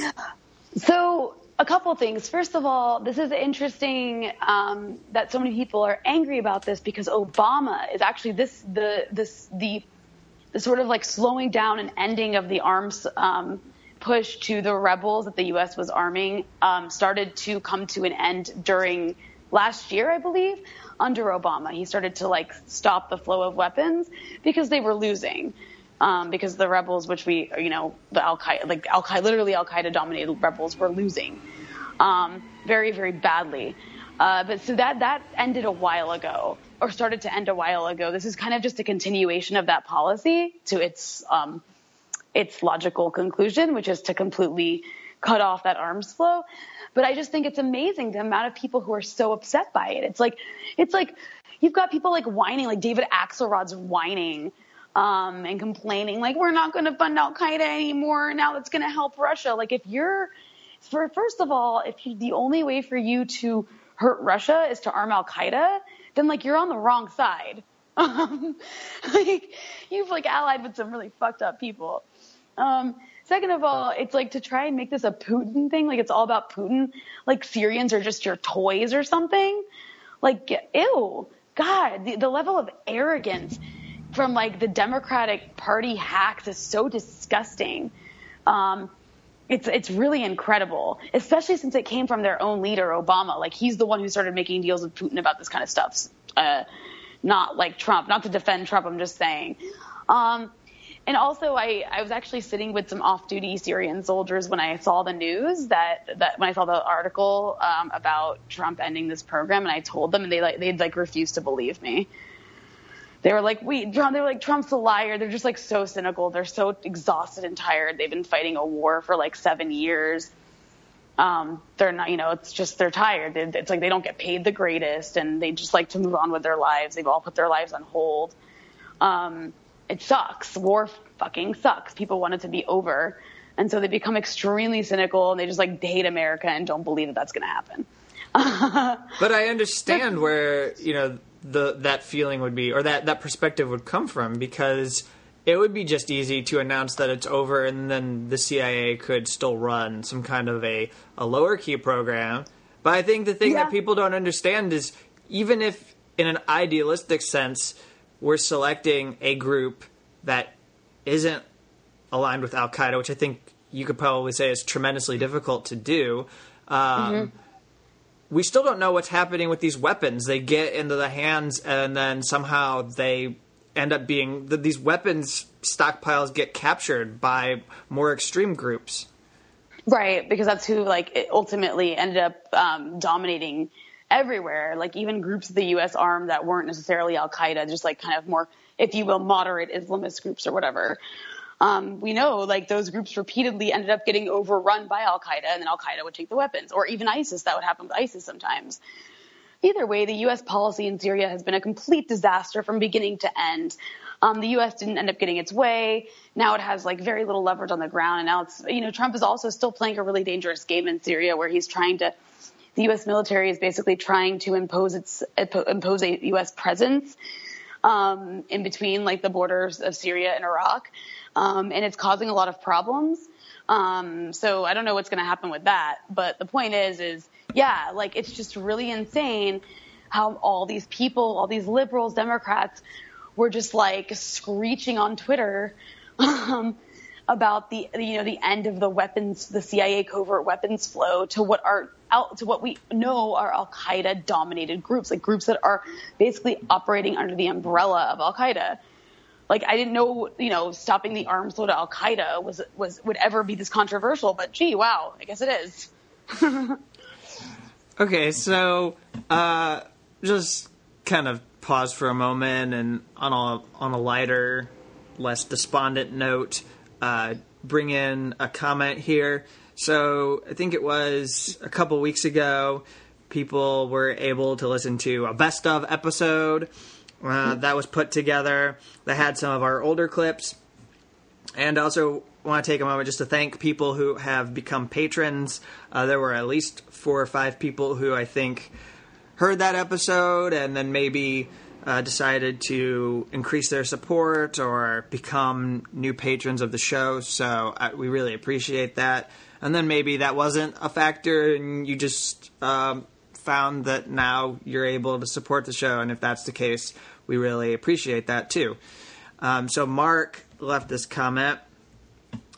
So a couple things. First of all, this is interesting um, that so many people are angry about this because Obama is actually this the this the the sort of like slowing down and ending of the arms um, push to the rebels that the U.S. was arming um, started to come to an end during last year, I believe, under Obama. He started to like stop the flow of weapons because they were losing. Um, because the rebels, which we, you know, the Al Qaeda, like Al Qaeda, literally Al Qaeda dominated rebels were losing, um, very, very badly. Uh, but so that that ended a while ago, or started to end a while ago. This is kind of just a continuation of that policy to its um, its logical conclusion, which is to completely cut off that arms flow. But I just think it's amazing the amount of people who are so upset by it. It's like, it's like you've got people like whining, like David Axelrod's whining um, and complaining, like we're not going to fund Al Qaeda anymore. Now it's going to help Russia. Like if you're, for first of all, if you, the only way for you to hurt Russia is to arm Al Qaeda, then like you're on the wrong side. Um, like you've like allied with some really fucked up people. Um, second of all, it's like to try and make this a Putin thing, like it's all about Putin, like Syrians are just your toys or something. Like, ew, God, the, the level of arrogance from like the Democratic Party hacks is so disgusting. Um, it's it's really incredible, especially since it came from their own leader, Obama. Like he's the one who started making deals with Putin about this kind of stuff. Uh, not like Trump. Not to defend Trump. I'm just saying. Um, and also, I, I was actually sitting with some off-duty Syrian soldiers when I saw the news that, that when I saw the article um, about Trump ending this program, and I told them, and they like they'd like refused to believe me. They were like, "We, Trump." They were like, "Trump's a liar." They're just like so cynical. They're so exhausted and tired. They've been fighting a war for like seven years. Um, they're not, you know, it's just they're tired. It's like they don't get paid the greatest, and they just like to move on with their lives. They've all put their lives on hold. Um, it sucks. War fucking sucks. People want it to be over. And so they become extremely cynical and they just like hate America and don't believe that that's going to happen. but I understand where, you know, the that feeling would be or that that perspective would come from because it would be just easy to announce that it's over and then the CIA could still run some kind of a, a lower key program. But I think the thing yeah. that people don't understand is even if in an idealistic sense we're selecting a group that isn't aligned with Al Qaeda, which I think you could probably say is tremendously difficult to do. Um, mm-hmm. We still don't know what's happening with these weapons. They get into the hands, and then somehow they end up being these weapons stockpiles get captured by more extreme groups. Right, because that's who like ultimately ended up um, dominating everywhere, like even groups of the U.S. armed that weren't necessarily Al Qaeda, just like kind of more, if you will, moderate Islamist groups or whatever. Um, we know like those groups repeatedly ended up getting overrun by Al Qaeda, and then Al Qaeda would take the weapons, or even ISIS. That would happen with ISIS sometimes. Either way, the U.S. policy in Syria has been a complete disaster from beginning to end. Um, the U.S. didn't end up getting its way. Now it has like very little leverage on the ground, and now it's you know Trump is also still playing a really dangerous game in Syria, where he's trying to the U.S. military is basically trying to impose its impose a U.S. presence um, in between like the borders of Syria and Iraq, um, and it's causing a lot of problems. Um, so I don't know what's going to happen with that, but the point is, is yeah, like it's just really insane how all these people, all these liberals, Democrats, were just like screeching on Twitter. Um, about the you know the end of the weapons, the CIA covert weapons flow to what are out to what we know are Al Qaeda dominated groups, like groups that are basically operating under the umbrella of Al Qaeda. Like I didn't know, you know, stopping the arms flow to Al Qaeda was was would ever be this controversial, but gee, wow, I guess it is. okay, so uh, just kind of pause for a moment and on a on a lighter, less despondent note uh, bring in a comment here. So I think it was a couple weeks ago, people were able to listen to a best of episode uh, that was put together that had some of our older clips. And also want to take a moment just to thank people who have become patrons. Uh, there were at least four or five people who I think heard that episode and then maybe uh, decided to increase their support or become new patrons of the show. So uh, we really appreciate that. And then maybe that wasn't a factor and you just um, found that now you're able to support the show. And if that's the case, we really appreciate that too. Um, so Mark left this comment,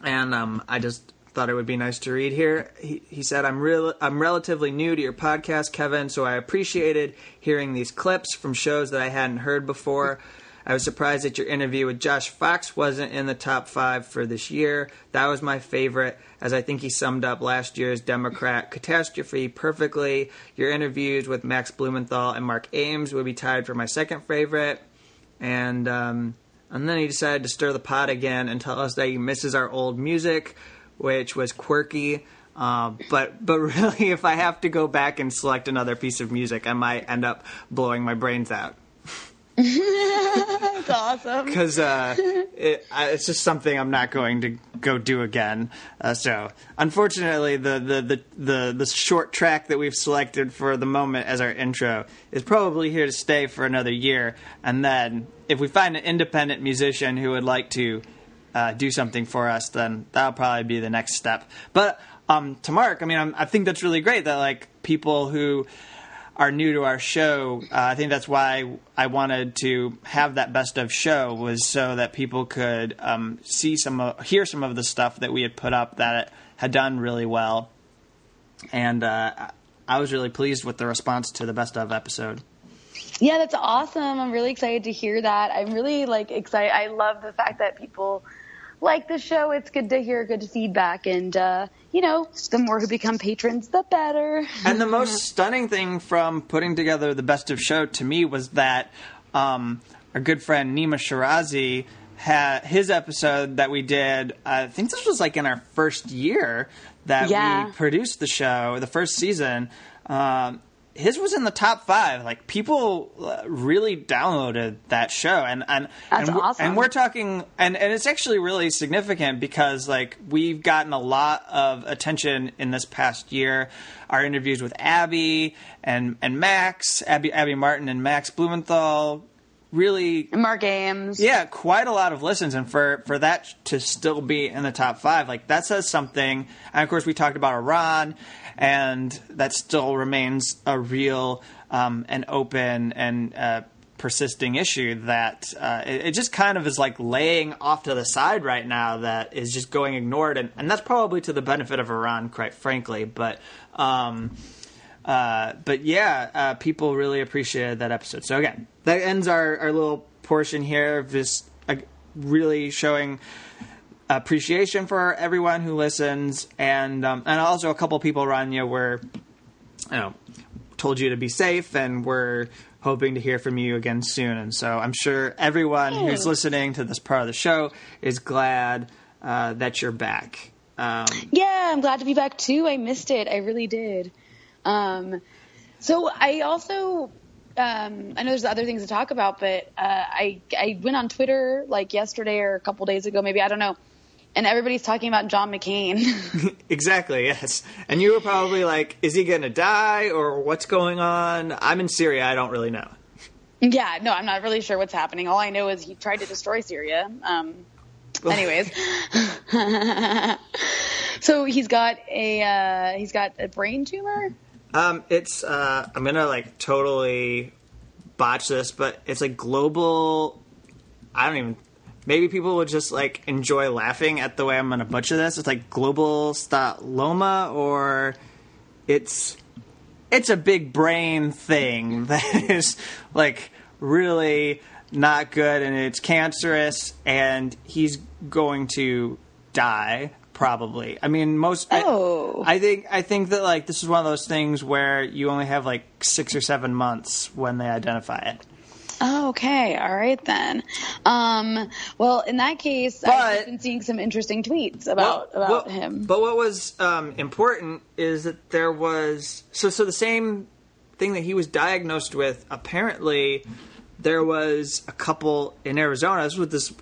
and um, I just thought it would be nice to read here. He, he said, "I'm real. I'm relatively new to your podcast, Kevin, so I appreciated hearing these clips from shows that I hadn't heard before." I was surprised that your interview with Josh Fox wasn't in the top five for this year. That was my favorite, as I think he summed up last year's Democrat catastrophe perfectly. Your interviews with Max Blumenthal and Mark Ames would be tied for my second favorite. And um, and then he decided to stir the pot again and tell us that he misses our old music, which was quirky. Uh, but but really, if I have to go back and select another piece of music, I might end up blowing my brains out. That's awesome. Because uh, it, it's just something I'm not going to go do again. Uh, so, unfortunately, the, the, the, the, the short track that we've selected for the moment as our intro is probably here to stay for another year. And then, if we find an independent musician who would like to uh, do something for us, then that'll probably be the next step. But um, to Mark, I mean, I'm, I think that's really great that like people who are new to our show. Uh, I think that's why I wanted to have that best of show was so that people could um, see some, hear some of the stuff that we had put up that had done really well, and uh, I was really pleased with the response to the best of episode. Yeah, that's awesome. I'm really excited to hear that. I'm really like excited. I love the fact that people like the show. It's good to hear good feedback, and uh, you know, the more who become patrons, the better. and the most stunning thing from putting together the best of show to me was that um, our good friend Nima Shirazi had his episode that we did. I think this was like in our first year that Yeah. we produced the show, the first season. Um, his was in the top five. Like people uh, really downloaded that show, and and That's and, we're- awesome. and we're talking, and and it's actually really significant because like we've gotten a lot of attention in this past year. Our interviews with Abby and and Max, Abby Abby Martin and Max Blumenthal, really Mark Ames. yeah, quite a lot of listens, and for for that to still be in the top five, like that says something. And of course, we talked about Iran, and that still remains a real um, and open and uh, persisting issue that uh, it, it just kind of is like laying off to the side right now. That is just going ignored, and, and that's probably to the benefit of Iran, quite frankly. But um, uh, but yeah, uh, people really appreciated that episode. So again, that ends our, our little portion here of just uh, really showing appreciation for everyone who listens, and um, and also a couple people, Rania, were you know told you to be safe, and we're hoping to hear from you again soon. And so I'm sure everyone who's listening to this part of the show is glad uh, that you're back. Um, Yeah, I'm glad to be back too. I missed it. I really did. Um, so I also, um, I know there's other things to talk about, but uh, I I went on Twitter like yesterday or a couple days ago, maybe I don't know, and everybody's talking about John McCain. Exactly, yes. And you were probably like, is he going to die or what's going on? I'm in Syria, I don't really know. yeah, no, I'm not really sure what's happening. All I know is he tried to destroy Syria. Um, anyways, so he's got a uh, he's got a brain tumor. Um, it's, uh, I'm to like totally botch this, but it's like global. I don't even. Maybe people would just like enjoy laughing at the way I'm to butcher this. It's like global styloma or it's it's a big brain thing that is like really not good and it's cancerous and he's going to die probably. I mean most Oh. I, think I think that like this is one of those things where you only have like 6 or 7 months when they identify it. Oh, okay. All right then. Um, well, in that case, But- I've been seeing some interesting tweets about Well, about well, him. But what was um, important is that there was so so the same thing that he was diagnosed with. Apparently, there was a couple in Arizona. This was this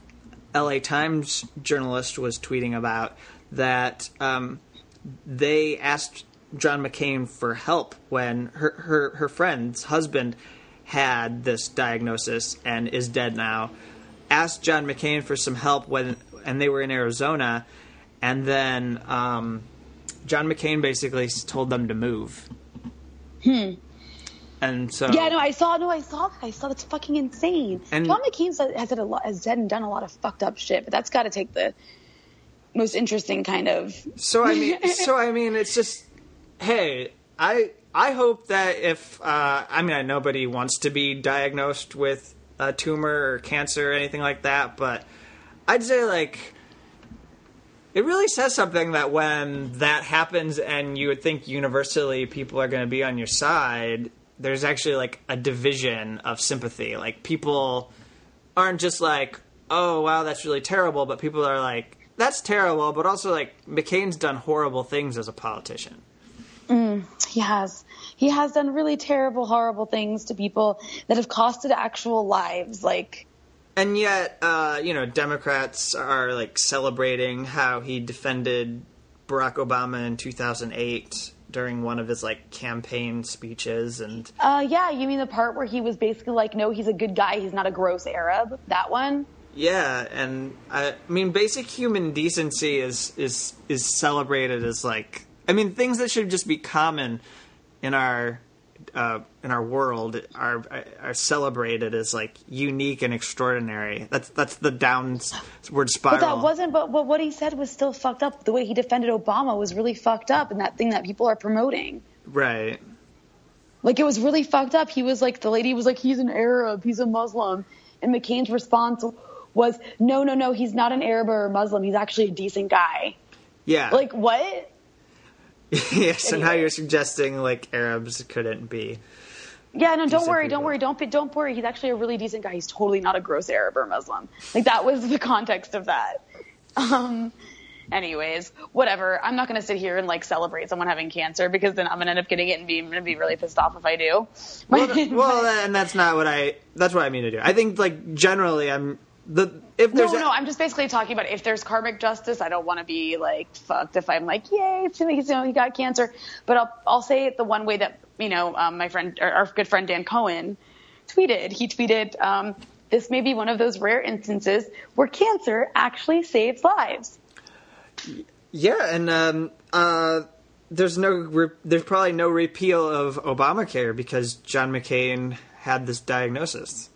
L.A. Times journalist was tweeting about that um, they asked John McCain for help when her, her her friend's husband had this diagnosis and is dead now. Asked John McCain for some help when and they were in Arizona, and then um, John McCain basically told them to move. Hmm. And so Yeah, no, I saw. No, I saw that. I saw that's fucking insane. And- John McCain has said a lot, has said and done a lot of fucked up shit, but that's got to take the most interesting kind of. So I mean, so I mean, it's just, hey, I I hope that if uh, I mean, nobody wants to be diagnosed with a tumor or cancer or anything like that, but I'd say like. It really says something that when that happens and you would think universally people are going to be on your side, there's actually like a division of sympathy. Like people aren't just like, oh wow, that's really terrible, but people are like, that's terrible, but also like McCain's done horrible things as a politician. He has. He has done really terrible, horrible things to people that have costed actual lives. Like, And yet, uh, you know, Democrats are like celebrating how he defended Barack Obama in 2008 during one of his like campaign speeches and uh, yeah, you mean the part where he was basically like, no, he's a good guy. He's not a gross Arab. That one. Yeah, and I, I mean, basic human decency is is is celebrated as like I mean, things that should just be common in our uh, in our world are are celebrated as like unique and extraordinary. That's that's the downward spiral. But that wasn't. But, but what he said was still fucked up. The way he defended Obama was really fucked up, and that thing that people are promoting. right. Like it was really fucked up. He was like the lady was like he's an Arab, he's a Muslim, and McCain's response was no, no, no, he's not an Arab or a Muslim. He's actually a decent guy. Yeah. Like what? yeah, and how anyway. you're suggesting like Arabs couldn't be. Yeah, no, don't worry, people. don't worry, don't be, don't worry. He's actually a really decent guy. He's totally not a gross Arab or Muslim. Like that was the context of that. Um, anyways, whatever. I'm not going to sit here and like celebrate someone having cancer because then I'm going to end up getting it and be, I'm going to be really pissed off if I do. Well, well, and that's not what I. That's what I mean to do. I think like generally, I'm the if No, there's a- no, I'm just basically talking about if there's karmic justice, I don't want to be like fucked if I'm like, yay, it's you know, he got cancer. But I'll I'll say it the one way that you know um, my friend, our, our good friend Dan Cohen, tweeted. He tweeted, um, "This may be one of those rare instances where cancer actually saves lives." Yeah, and um, uh, there's no re- there's probably no repeal of Obamacare because John McCain had this diagnosis.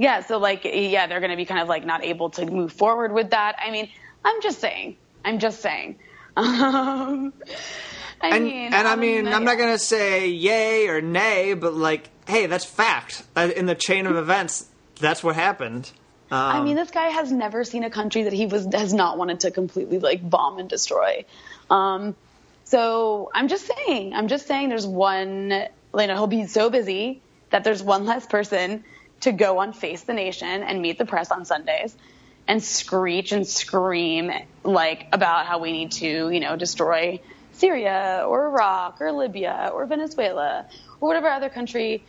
Yeah, so like, yeah, they're going to be kind of like not able to move forward with that. I mean, I'm just saying. I'm just saying. Um, I And mean, and I mean, I'm not gonna say yay or nay, but like, hey, that's fact. Uh, in the chain of events, that's what happened. Um, I mean, this guy has never seen a country that he was has not wanted to completely like bomb and destroy. Um, so I'm just saying, I'm just saying, there's one. You know, he'll be so busy that there's one less person to go on Face the Nation and meet the press on Sundays and screech and scream like about how we need to, you know, destroy Syria or Iraq or Libya or Venezuela or whatever other country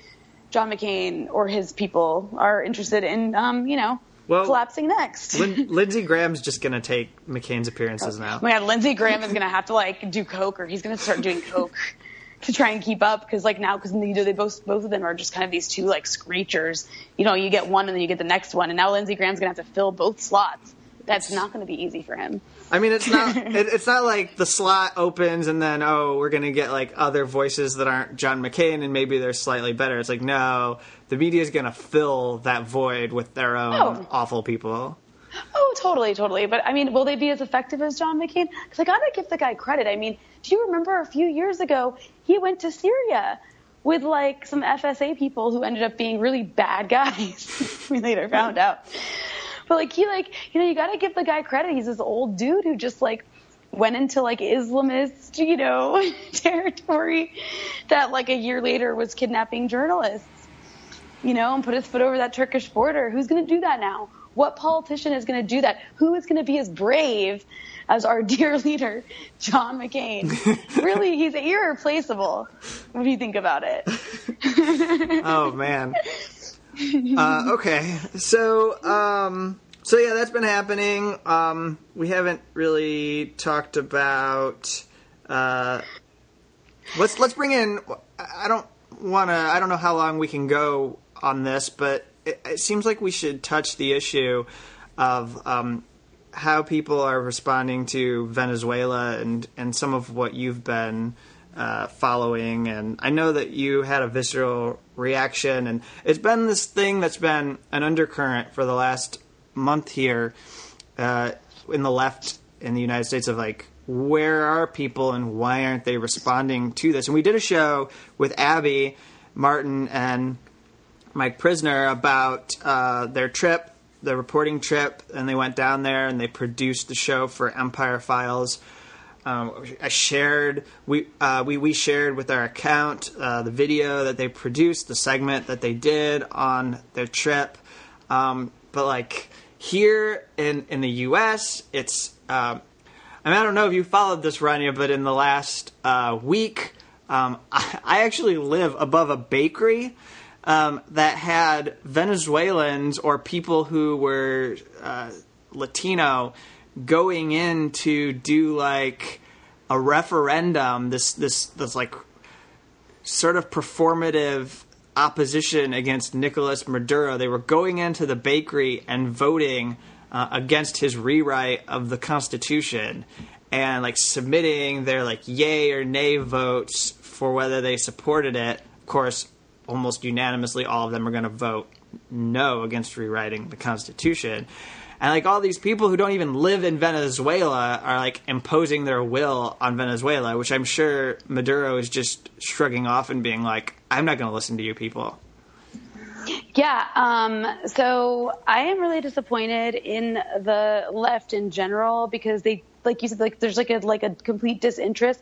John McCain or his people are interested in, um, you know, Well, collapsing next. Lin- Lindsey Graham's just gonna take McCain's appearances Oh now. my God, Lindsey Graham is going to have to like do coke, or he's going to start doing coke to try and keep up. Because like now, because you know they both both of them are just kind of these two like screechers. You know, you get one and then you get the next one, and now Lindsey Graham's going to have to fill both slots. That's not going to be easy for him. I mean, it's not it, it's not like the slot opens and then oh, we're gonna get like other voices that aren't John McCain and maybe they're slightly better. It's like no, the media's gonna fill that void with their own Oh. awful people. Oh, totally, totally. But I mean, will they be as effective as John McCain? Because I gotta give the guy credit. I mean, do you remember a few years ago he went to Syria with like some FSA people who ended up being really bad guys? we later found out. But like he like you know you gotta give the guy credit. He's this old dude who just like went into like Islamist you know territory that like a year later was kidnapping journalists you know, and put his foot over that Turkish border. Who's going to do that now? What politician is going to do that? Who is going to be as brave as our dear leader, John McCain? really, he's irreplaceable when you think about it. Oh man. uh, okay, so um, so yeah, that's been happening. Um, we haven't really talked about. Uh, let's let's bring in. I don't want to. I don't know how long we can go on this, but it, it seems like we should touch the issue of um, how people are responding to Venezuela and and some of what you've been uh, following. And I know that you had a visceral reaction, and it's been this thing that's been an undercurrent for the last month here uh, in the left in the United States of like where are people and why aren't they responding to this? And we did a show with Abby Martin and Mike Prysner about uh, their trip, the reporting trip, and they went down there and they produced the show for Empire Files. Um, I shared we uh, we we shared with our account uh, the video that they produced, the segment that they did on their trip. Um, but like here in in the U.S., it's um, I mean I don't know if you followed this, Rania, but in the last uh, week, um, I, I, actually live above a bakery um, that had Venezuelans or people who were uh, Latino going in to do like a referendum, this this this like sort of performative opposition against Nicolas Maduro. They were going into the bakery and voting uh, against his rewrite of the Constitution and like submitting their like yay or nay votes for whether they supported it. Of course, almost unanimously, all of them are going to vote no against rewriting the Constitution and like all these people who don't even live in Venezuela are like imposing their will on Venezuela, which I'm sure Maduro is just shrugging off and being like, "I'm not going to listen to you people." Yeah, um, so I am really disappointed in the left in general because they, like you said, like there's like a like a complete disinterest.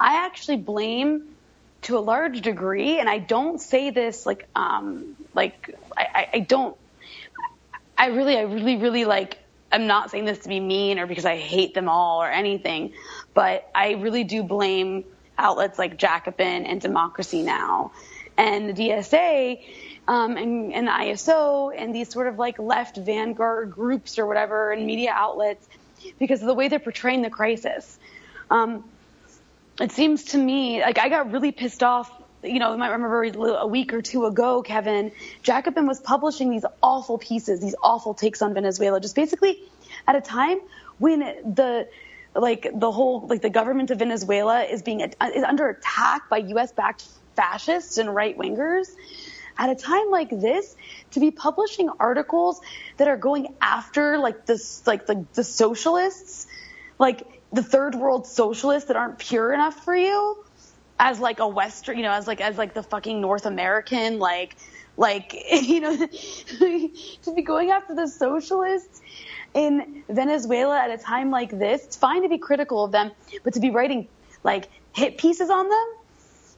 I actually blame to a large degree, and I don't say this like um, like I, I don't I really, I really, really like, I'm not saying this to be mean or because I hate them all or anything, but I really do blame outlets like Jacobin and Democracy Now! and the DSA um, and, and the ISO and these sort of like left vanguard groups or whatever and media outlets because of the way they're portraying the crisis. Um, it seems to me like I got really pissed off you know, you might remember a week or two ago, Kevin, Jacobin was publishing these awful pieces, these awful takes on Venezuela, just basically at a time when the like the whole like the government of Venezuela is being is under attack by U.S. backed fascists and right wingers. At a time like this, to be publishing articles that are going after like this like the, the socialists, like the third world socialists that aren't pure enough for you, as like a Western, you know, as like as like the fucking North American, like like you know, to be going after the socialists in Venezuela at a time like this. It's fine to be critical of them, but to be writing like hit pieces on them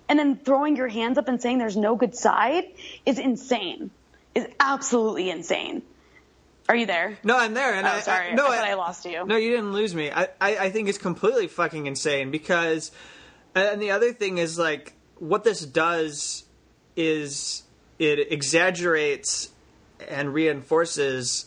and then throwing your hands up and saying there's no good side is insane. Is absolutely insane. Are you there? No, I'm there. And oh, I, sorry. I, no, I, I, lost you. No, you didn't lose me. I, I, I think it's completely fucking insane because and the other thing is like what this does is it exaggerates and reinforces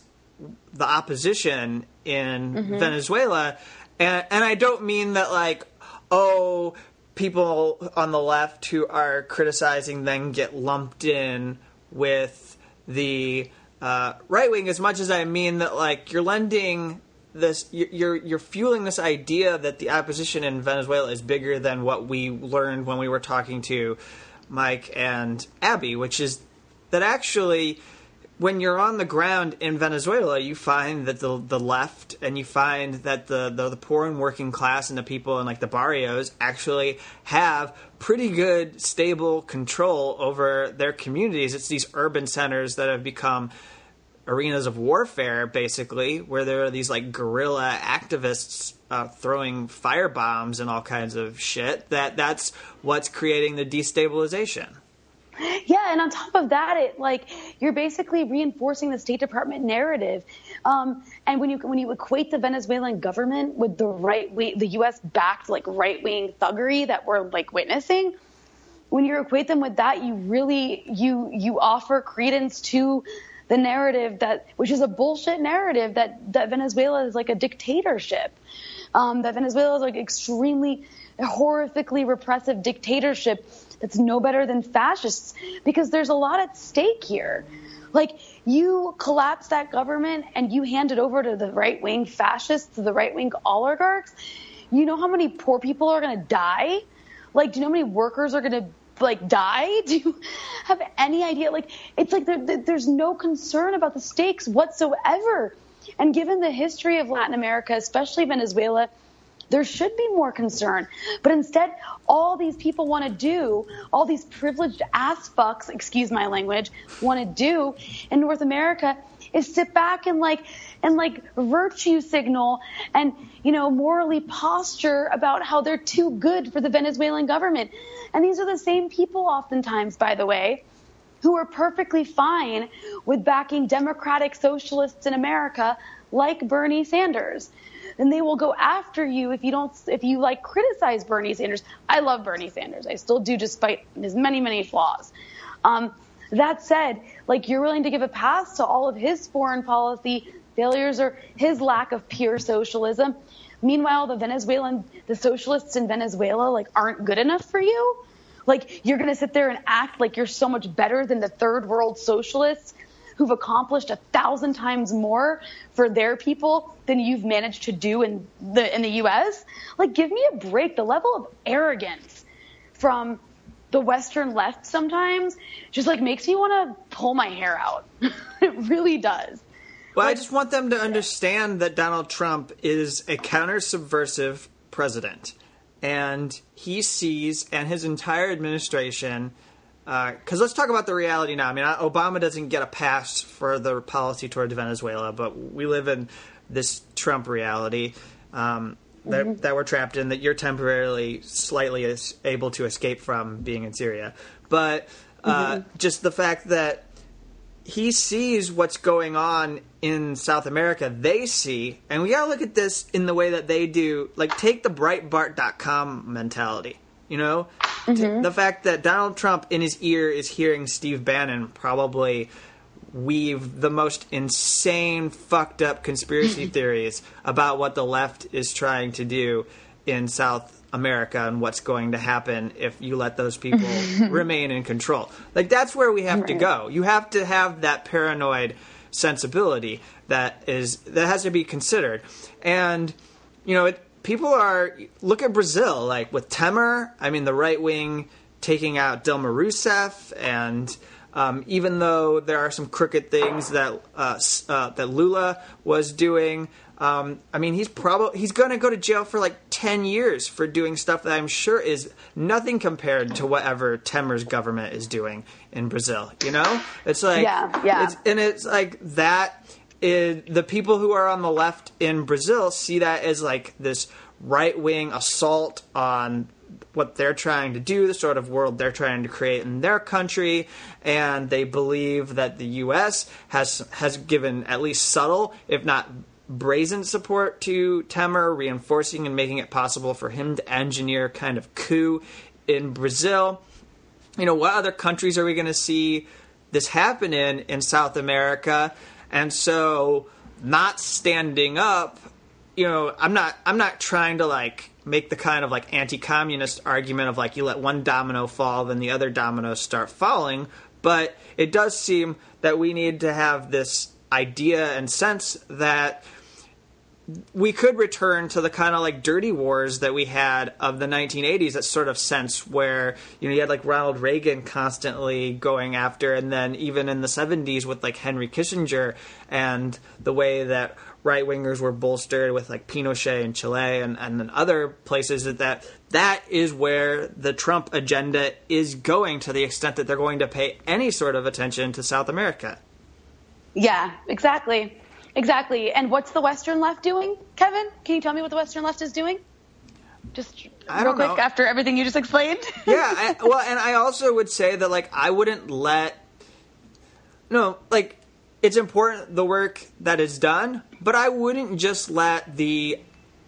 the opposition in mm-hmm. Venezuela. And, and I don't mean that like, oh, people on the left who are criticizing then get lumped in with the uh, right wing as much as I mean that like you're lending this you're you're fueling this idea that the opposition in Venezuela is bigger than what we learned when we were talking to Mike and Abby, which is that actually when you're on the ground in Venezuela, you find that the the left and you find that the, the, the poor and working class and the people in like the barrios actually have pretty good stable control over their communities. It's these urban centers that have become arenas of warfare, basically, where there are these like guerrilla activists uh, throwing fire bombs and all kinds of shit. That that's what's creating the destabilization. Yeah, and on top of that, it like you're basically reinforcing the State Department narrative. Um, and when you when you equate the Venezuelan government with the right wing, the U.S. backed like right wing thuggery that we're like witnessing, when you equate them with that, you really you you offer credence to the narrative that, which is a bullshit narrative that, that Venezuela is like a dictatorship. Um, that Venezuela is like extremely horrifically repressive dictatorship that's no better than fascists because there's a lot at stake here. Like you collapse that government and you hand it over to the right wing fascists, to the right wing oligarchs. You know how many poor people are going to die? Like, do you know how many workers are going to like die? Do you have any idea? Like, it's like there, there's no concern about the stakes whatsoever. And given the history of Latin America, especially Venezuela, there should be more concern. But instead, all these people want to do, all these privileged ass fucks, excuse my language, want to do in North America is sit back and like and like virtue signal and you know morally posture about how they're too good for the Venezuelan government. And these are the same people oftentimes by the way who are perfectly fine with backing democratic socialists in America like Bernie Sanders then they will go after you if you don't if you like criticize Bernie Sanders. I love Bernie Sanders. I still do despite his many many flaws. Um, that said, like you're willing to give a pass to all of his foreign policy failures or his lack of pure socialism. Meanwhile, the Venezuelan, the socialists in Venezuela, like aren't good enough for you. Like you're going to sit there and act like you're so much better than the third world socialists who've accomplished a thousand times more for their people than you've managed to do in the in the U.S. Like, give me a break. The level of arrogance from the Western left sometimes just like makes me want to pull my hair out. it really does. Well, like, I just want them to understand that Donald Trump is a counter subversive president. And he sees, and his entire administration because uh, let's talk about the reality now. I mean, Obama doesn't get a pass for the policy toward Venezuela, but we live in this Trump reality um, that, mm-hmm. that we're trapped in. That you're temporarily, slightly able to escape from being in Syria, but uh, mm-hmm. just the fact that he sees what's going on in South America, they see, and we gotta look at this in the way that they do. Like, take the Breitbart.com mentality. You know, mm-hmm. the fact that Donald Trump in his ear is hearing Steve Bannon probably weave the most insane, fucked up conspiracy theories about what the left is trying to do in South America and what's going to happen if you let those people remain in control. Like that's where we have right. to go. You have to have that paranoid sensibility that is that has to be considered. And you know, it, people are look at Brazil, like with Temer. I mean, the right wing taking out Dilma Rousseff, and um, even though there are some crooked things that uh, uh, that Lula was doing, um, I mean, he's probably he's going to go to jail for like ten years for doing stuff that I'm sure is nothing compared to whatever Temer's government is doing in Brazil. You know, it's like yeah, yeah, it's, and it's like that it, the people who are on the left in Brazil see that as like this right wing assault on what they're trying to do, the sort of world they're trying to create in their country, and they believe that the U.S. has has given at least subtle, if not brazen support to Temer, reinforcing and making it possible for him to engineer kind of coup in Brazil. You know, what other countries are we going to see this happen in in South America? And so not standing up, you know, I'm not I'm not trying to like make the kind of like anti-communist argument of like you let one domino fall then the other dominoes start falling, but it does seem that we need to have this idea and sense that we could return to the kind of like dirty wars that we had of the 1980s that sort of sense where you know you had like Ronald Reagan constantly going after and then even in the 70s with like Henry Kissinger and the way that right wingers were bolstered with like Pinochet in Chile and and then other places that, that that is where the Trump agenda is going to the extent that they're going to pay any sort of attention to South America. Yeah, exactly. Exactly. And what's the Western left doing, Kevin? Can you tell me what the Western left is doing? Just I real quick know. after everything you just explained. yeah. I, well, and I also would say that like I wouldn't let no like it's important the work that is done, but I wouldn't just let the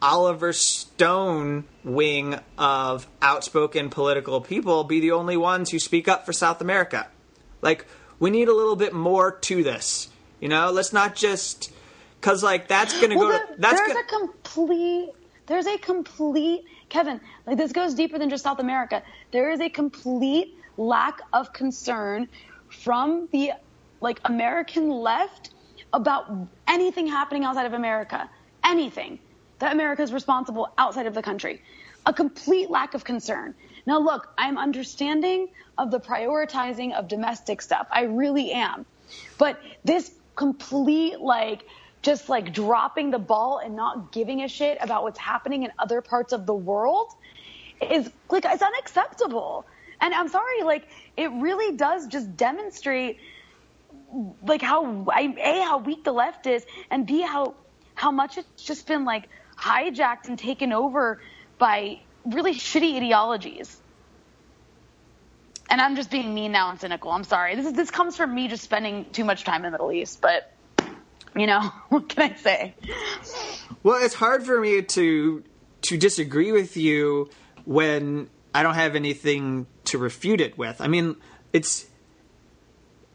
Oliver Stone wing of outspoken political people be the only ones who speak up for South America. Like we need a little bit more to this. You know, let's not just because like that's going to well, go. There, to, that's there's gonna, a complete. There's a complete Kevin. Like this goes deeper than just South America. There is a complete lack of concern from the like American left about anything happening outside of America. Anything that America is responsible outside of the country. A complete lack of concern. Now, look, I'm understanding of the prioritizing of domestic stuff. I really am. But this complete, like, just like dropping the ball and not giving a shit about what's happening in other parts of the world is like, it's unacceptable. And I'm sorry, like, it really does just demonstrate like how a how weak the left is, and b how how much it's just been like hijacked and taken over by really shitty ideologies. And I'm just being mean now and cynical. I'm sorry. This is this comes from me just spending too much time in the Middle East, but you know, what can I say? Well, it's hard for me to to disagree with you when I don't have anything to refute it with. I mean, it's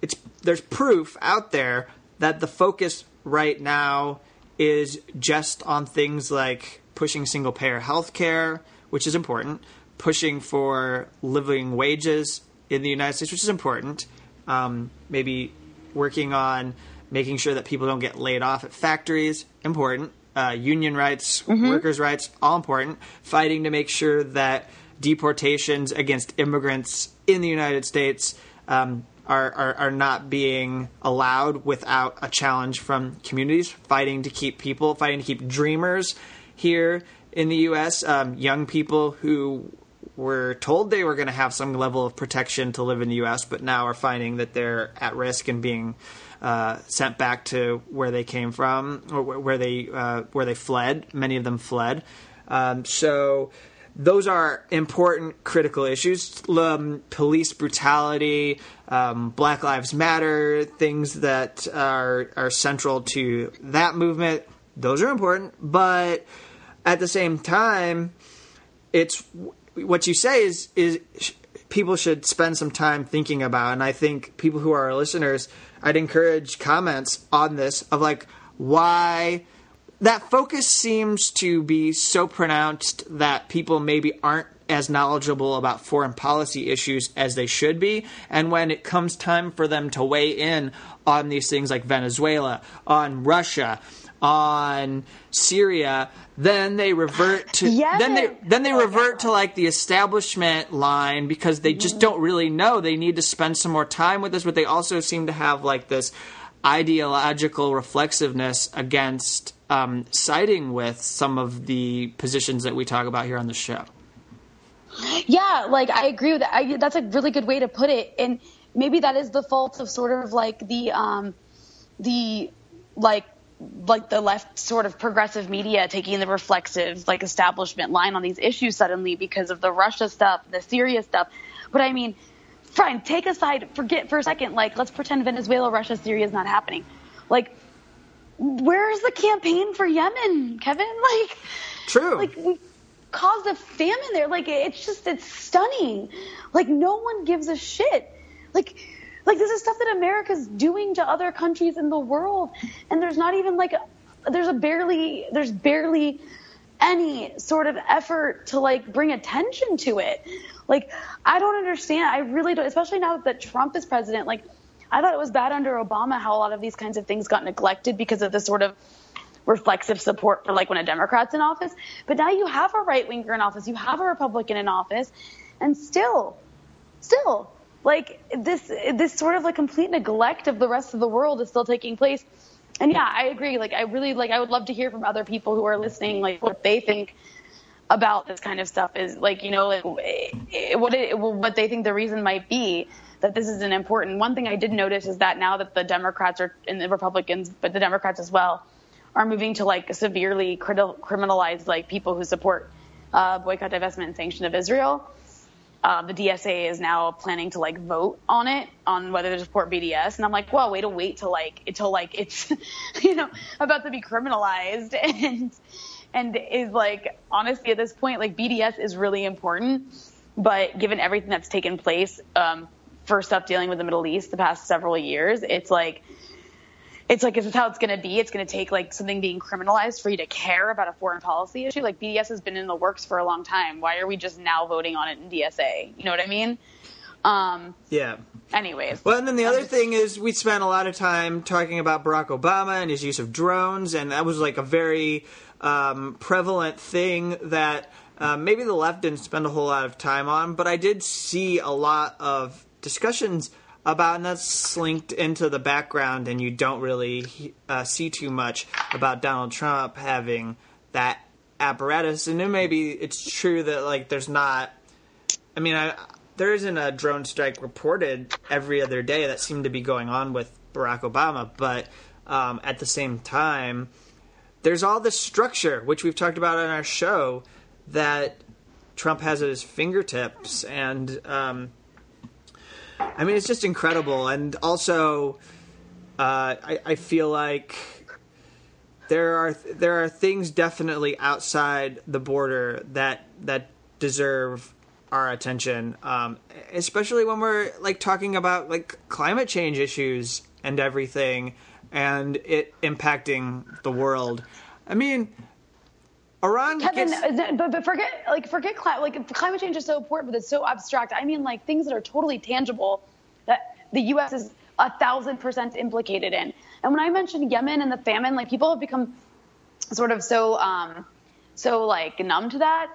it's there's proof out there that the focus right now is just on things like pushing single payer health care, which is important, pushing for living wages in the United States, which is important, um, maybe working on making sure that people don't get laid off at factories, important, uh, union rights, mm-hmm. workers' rights, all important, fighting to make sure that deportations against immigrants in the United States um, are, are, are not being allowed without a challenge from communities fighting to keep people, fighting to keep dreamers here in the U.S., um, young people who were told they were going to have some level of protection to live in the U.S., but now are finding that they're at risk and being uh, sent back to where they came from or where they uh, where they fled. Many of them fled. Um, so those are important, critical issues. Um, police brutality, um, Black Lives Matter, things that are are central to that movement. Those are important, but at the same time, it's what you say is is people should spend some time thinking about. And I think people who are listeners, I'd encourage comments on this of like why that focus seems to be so pronounced that people maybe aren't as knowledgeable about foreign policy issues as they should be. And when it comes time for them to weigh in on these things like Venezuela, on Russia, on Syria, then they revert to yes. then they then they revert to like the establishment line because they just don't really know. They need to spend some more time with this, but they also seem to have like this ideological reflexiveness against um, siding with some of the positions that we talk about here on the show. Yeah, like I agree with that. I, that's a really good way to put it, and maybe that is the fault of sort of like the um, the like like the left sort of progressive media taking the reflexive like establishment line on these issues suddenly because of the Russia stuff, the Syria stuff. But I mean, fine, take aside, forget for a second, like let's pretend Venezuela, Russia, Syria is not happening. Like where's the campaign for Yemen, Kevin? Like, true. Like, we caused a famine there. Like, it's just, it's stunning. Like, no one gives a shit. Like, like this is stuff that America's doing to other countries in the world, and there's not even like, a, there's a barely, there's barely any sort of effort to like bring attention to it. Like, I don't understand. I really don't, especially now that Trump is president. Like, I thought it was bad under Obama how a lot of these kinds of things got neglected because of the sort of reflexive support for like when a Democrat's in office. But now you have a right winger in office, you have a Republican in office, and still, still, like this this sort of like complete neglect of the rest of the world is still taking place. And yeah, I agree. Like I really like I would love to hear from other people who are listening, like what they think about this kind of stuff is like you know like what it, what they think the reason might be that this is an important one thing I did notice is that now that the Democrats are and the Republicans, but the Democrats as well, are moving to like severely criminalize like people who support uh, boycott, divestment, and sanction of Israel. Uh, the DSA is now planning to like vote on it on whether to support BDS, and I'm like, well, way to wait till like until like it's you know about to be criminalized and and is like honestly at this point like BDS is really important, but given everything that's taken place um, for stuff dealing with the Middle East the past several years. It's like it's like this is how it's going to be. It's going to take like something being criminalized for you to care about a foreign policy issue. Like BDS has been in the works for a long time. Why are we just now voting on it in DSA? You know what I mean? Um, yeah. Anyways. Well, and then the other thing is we spent a lot of time talking about Barack Obama and his use of drones, and that was like a very um, prevalent thing that uh, maybe the left didn't spend a whole lot of time on, but I did see a lot of discussions about, and that's linked into the background, and you don't really uh, see too much about Donald Trump having that apparatus. And then maybe it's true that like there's not. I mean, I, there isn't a drone strike reported every other day that seemed to be going on with Barack Obama, but um, at the same time, there's all this structure which we've talked about on our show that Trump has at his fingertips, and um, I mean, it's just incredible. And also, uh, I, I, feel like there are there are things definitely outside the border that that deserve our attention, um, especially when we're like talking about like climate change issues and everything, and it impacting the world. I mean. Iran Kevin, gets... but, but forget like forget climate like climate change is so important, but it's so abstract. I mean, like things that are totally tangible that the U.S. is a thousand percent implicated in. And when I mentioned Yemen and the famine, like people have become sort of so um, so like numb to that.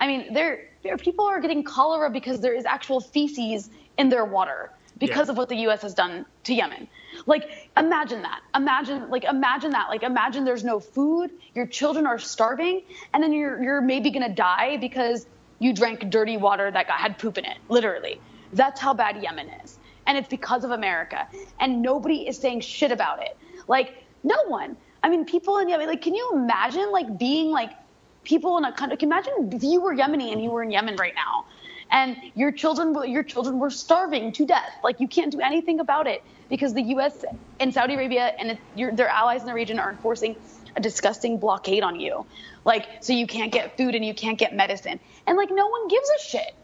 I mean, there there people are getting cholera because there is actual feces in their water because yeah. of what the U.S. has done to Yemen. Like, imagine that. Imagine, like, imagine that. Like, imagine there's no food, your children are starving, and then you're you're maybe gonna die because you drank dirty water that got, had poop in it. Literally, that's how bad Yemen is, and it's because of America. And nobody is saying shit about it. Like, no one. I mean, people in Yemen. Like, can you imagine like being like people in a country? Imagine if you were Yemeni and you were in Yemen right now and your children your children were starving to death. Like you can't do anything about it because the U.S. and Saudi Arabia and your, their allies in the region are enforcing a disgusting blockade on you. Like so you can't get food and you can't get medicine, and like no one gives a shit.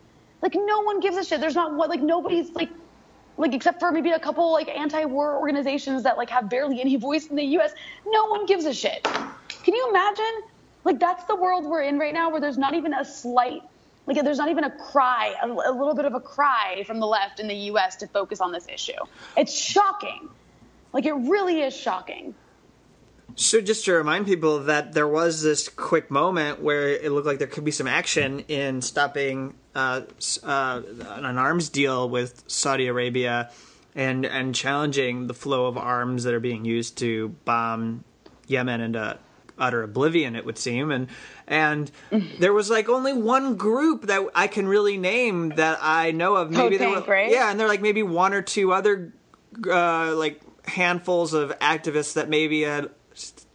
Like no one gives a shit. There's not what like nobody's like like except for maybe a couple like anti-war organizations that like have barely any voice in the U.S. No one gives a shit. Can you imagine? Like that's the world we're in right now, where there's not even a slight like there's not even a cry, a, a little bit of a cry from the left in the U.S. to focus on this issue. It's shocking. Like it really is shocking. So just to remind people that there was this quick moment where it looked like there could be some action in stopping uh, uh, an arms deal with Saudi Arabia and and challenging the flow of arms that are being used to bomb Yemen into utter oblivion, it would seem. And and there was like only one group that I can really name that I know of. Maybe there were, right? yeah, and there are like maybe one or two other uh, like handfuls of activists that maybe had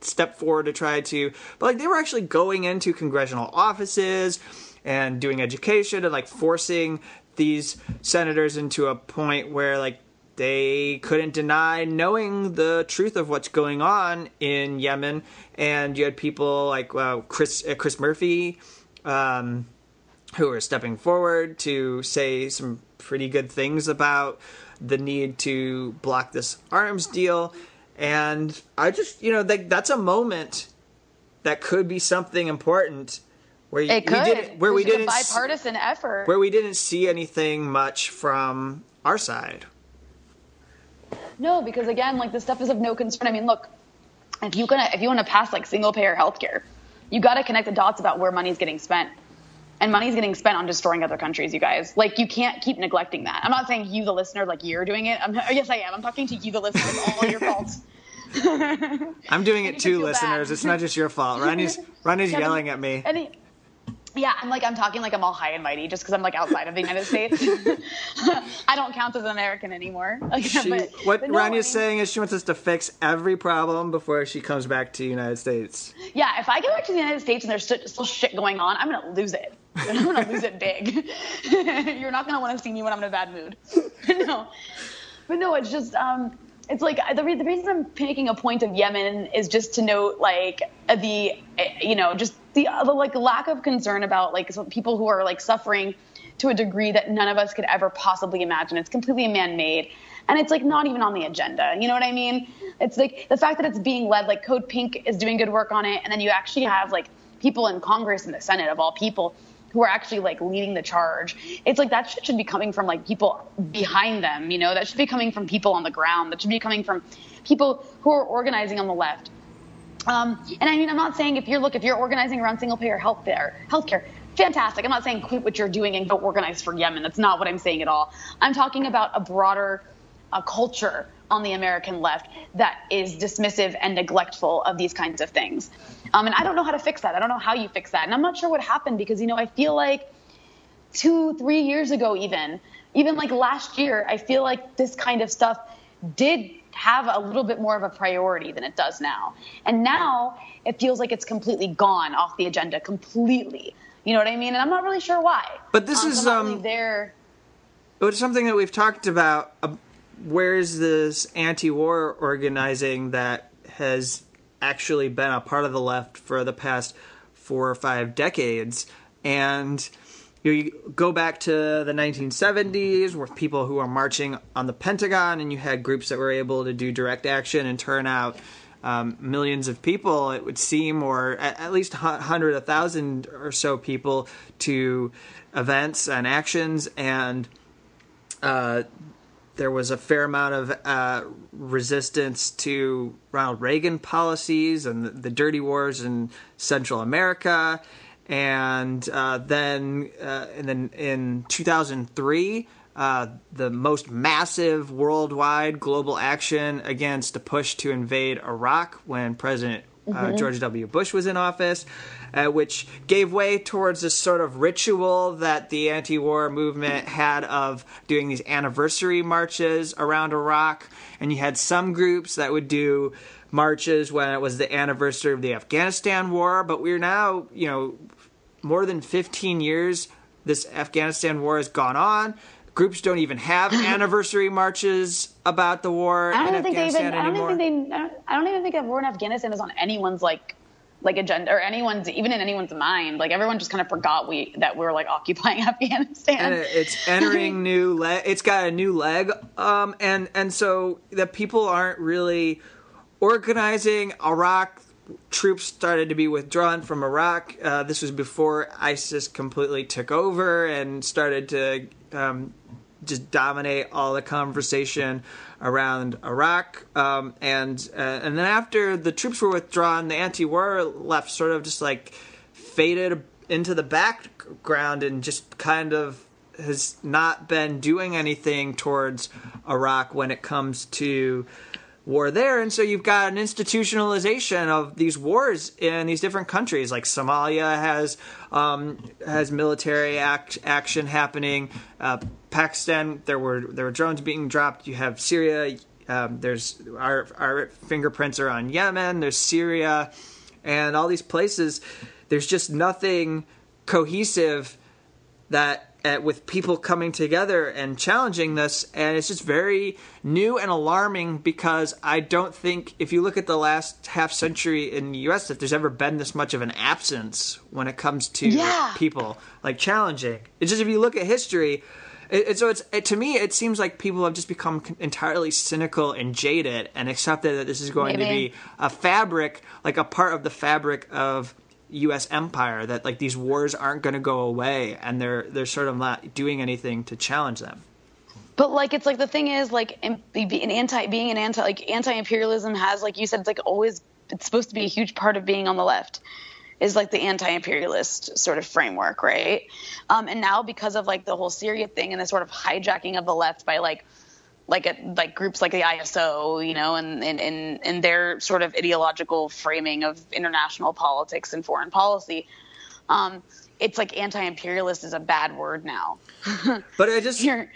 stepped forward to try to, but like they were actually going into congressional offices and doing education and like forcing these senators into a point where like they couldn't deny knowing the truth of what's going on in Yemen, and you had people like uh, Chris uh, Chris Murphy, um, who were stepping forward to say some pretty good things about the need to block this arms deal, and I just you know that that's a moment that could be something important. Where it could. We didn't, where we didn't bipartisan effort. Where we didn't see anything much from our side. No, because again, like this stuff is of no concern. I mean, look, if you gonna if you want to pass like single payer healthcare, you got to connect the dots about where money's getting spent. And money's getting spent on destroying other countries, you guys. Like you can't keep neglecting that. I'm not saying you, the listener, like you're doing it. I'm, yes, I am. I'm talking to you, the listener. It's all your fault. I'm doing it too, listeners. Bad. It's not just your fault. Rania's Rania's yelling at me. He, yeah, I'm like I'm talking like I'm all high and mighty just because I'm like outside of the United States. I don't count as an American anymore. Like, she, but, what but no, Rania is saying is she wants us to fix every problem before she comes back to the United States. Yeah, if I go back to the United States and there's still, still shit going on, I'm gonna lose it. I'm gonna lose it big. You're not gonna want to see me when I'm in a bad mood. no, but no, it's just um, it's like the, re- the reason I'm making a point of Yemen is just to note like the you know just the, the like lack of concern about like people who are like suffering to a degree that none of us could ever possibly imagine. It's completely man made. And it's like not even on the agenda. You know what I mean? It's like the fact that it's being led, like Code Pink is doing good work on it. And then you actually have like people in Congress and the Senate of all people who are actually like leading the charge. It's like that shit should be coming from like people behind them, you know, that should be coming from people on the ground. That should be coming from people who are organizing on the left. Um, and I mean, I'm not saying if you're look if you're organizing around single payer health care, healthcare, fantastic. I'm not saying quit what you're doing and go organize for Yemen. That's not what I'm saying at all. I'm talking about a broader uh, culture on the American left that is dismissive and neglectful of these kinds of things. Um, and I don't know how to fix that. I don't know how you fix that. And I'm not sure what happened because, you know, I feel like two, three years ago, even, even like last year, I feel like this kind of stuff did have a little bit more of a priority than it does now. And now it feels like it's completely gone off the agenda completely. You know what I mean? And I'm not really sure why. But this um, is um, really there. It's something that we've talked about. Uh, where's this anti-war organizing that has actually been a part of the left for the past four or five decades? And you go back to the 1970s with people who are marching on the Pentagon, and you had groups that were able to do direct action and turn out um, millions of people, it would seem, or at, at least hundred, a thousand or so people to events and actions, and uh, there was a fair amount of uh, resistance to Ronald Reagan policies and the, the dirty wars in Central America. And uh, then, uh, and then in 2003, uh, the most massive worldwide global action against a push to invade Iraq when President uh, George W. Bush was in office, uh, which gave way towards this sort of ritual that the anti war movement had of doing these anniversary marches around Iraq. And you had some groups that would do marches when it was the anniversary of the Afghanistan war, but we're now, you know, more than 15 years this Afghanistan war has gone on. Groups don't even have anniversary marches about the war I in don't think they Afghanistan even. I don't anymore. even think they. I don't, I don't even think that war in Afghanistan is on anyone's like, like agenda or anyone's even in anyone's mind. Like everyone just kind of forgot we that we were like occupying Afghanistan. and it's entering new leg. It's got a new leg, um, and and so the people aren't really organizing. Iraq troops started to be withdrawn from Iraq. Uh, this was before ISIS completely took over and started to um, just dominate all the conversation around Iraq. Um, and uh, and then after the troops were withdrawn, the anti-war left sort of just like faded into the background and just kind of has not been doing anything towards Iraq when it comes to war there and so you've got an institutionalization of these wars in these different countries. Like Somalia has um, has military act, action happening. Uh, Pakistan there were there were drones being dropped. You have Syria um, there's our our fingerprints are on Yemen there's Syria and all these places. There's just nothing cohesive that with people coming together and challenging this and it's just very new and alarming because i don't think if you look at the last half century in the us that there's ever been this much of an absence when it comes to Yeah. people like challenging it's just if you look at history it, so it's it, to me it seems like people have just become entirely cynical and jaded and accepted that this is going to be a fabric like a part of the fabric of U.S. empire that like these wars aren't going to go away, and they're they're sort of not doing anything to challenge them. But like it's like the thing is like an anti being an anti like anti-imperialism has like you said it's like always it's supposed to be a huge part of being on the left is like the anti-imperialist sort of framework, right? Um, and now because of like the whole Syria thing and the sort of hijacking of the left by like like a, like groups like the ISO, you know, and and and and their sort of ideological framing of international politics and foreign policy. Um, it's like anti-imperialist is a bad word now. But I just you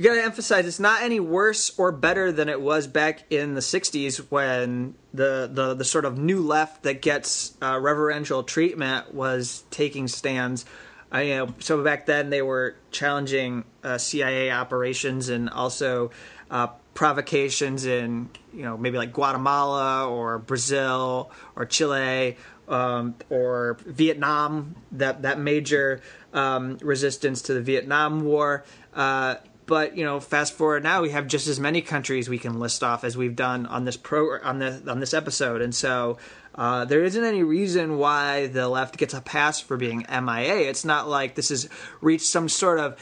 got to emphasize it's not any worse or better than it was back in the 60s when the the, the sort of new left that gets uh, reverential treatment was taking stands uh, you know so back then they were challenging uh, CIA operations and also uh, provocations in you know maybe like Guatemala or Brazil or Chile um, or Vietnam, that that major um, resistance to the Vietnam War. Uh, but you know, fast forward now, we have just as many countries we can list off as we've done on this pro on this on this episode, and so uh, there isn't any reason why the left gets a pass for being MIA. It's not like this has reached some sort of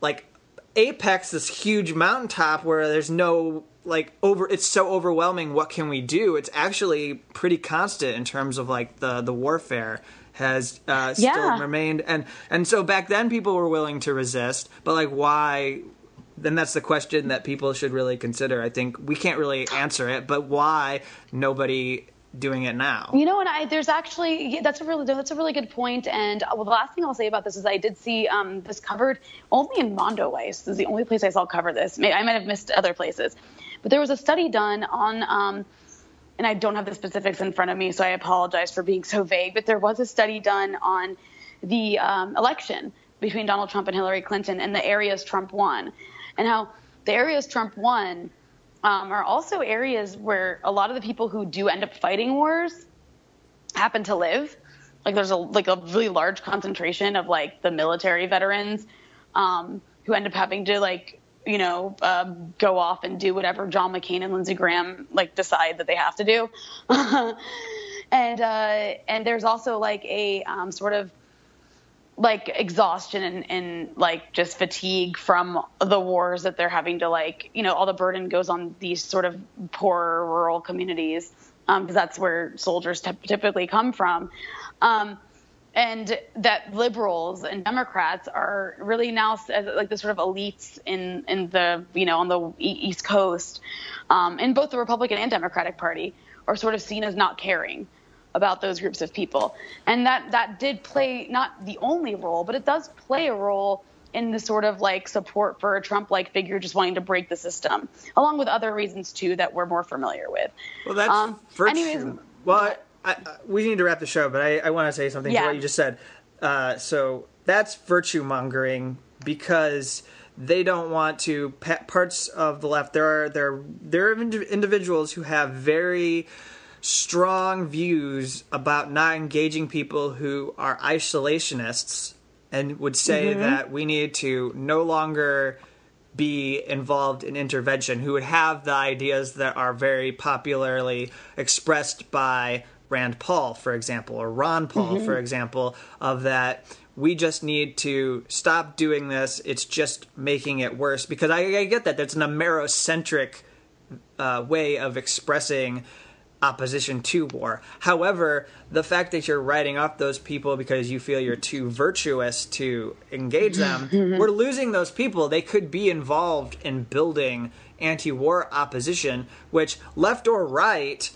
like apex, this huge mountaintop where there's no like over. It's so overwhelming. What can we do? It's actually pretty constant in terms of like the the warfare has uh, still Yeah. remained and and so back then people were willing to resist but like why then that's the question that people should really consider i think we can't really answer it but why nobody doing it now You know, and I there's actually yeah, that's a really that's a really good point. And well, the last thing I'll say about this is I did see um, this covered only in Mondoweiss. This is the only place I saw cover this. I might have missed other places, but there was a study done on. Um, and I don't have the specifics in front of me, so I apologize for being so vague. But there was a study done on the um, election between Donald Trump and Hillary Clinton and the areas Trump won, and how the areas Trump won um, are also areas where a lot of the people who do end up fighting wars happen to live. Like there's a like a really large concentration of like the military veterans um, who end up having to like you know um, go off and do whatever John McCain and Lindsey Graham like decide that they have to do. and uh, and there's also like a um, sort of like exhaustion and, and like just fatigue from the wars that they're having to like you know all the burden goes on these sort of poor rural communities because that's where soldiers typ- typically come from. Um, and that liberals and democrats are really now like the sort of elites in in the you know on the east coast um, in both the republican and democratic party are sort of seen as not caring about those groups of people. And that that did play not the only role, but it does play a role in the sort of like support for a Trump like figure just wanting to break the system, along with other reasons too that we're more familiar with. well that's Um, virtue anyways- well I, I, we need to wrap the show but i, I want to say something to what you just said uh, so that's virtue mongering because they don't want to pa- parts of the left there are there there are indi- individuals who have very strong views about not engaging people who are isolationists and would say that we need to no longer be involved in intervention who would have the ideas that are very popularly expressed by Rand Paul, for example, or Ron Paul, for example, of that we just need to stop doing this. It's just making it worse. Because I, I get that. That's an Amerocentric uh, way of expressing opposition to war. However, the fact that you're writing off those people because you feel you're too virtuous to engage them, we're losing those people. They could be involved in building anti war opposition, which, left or right,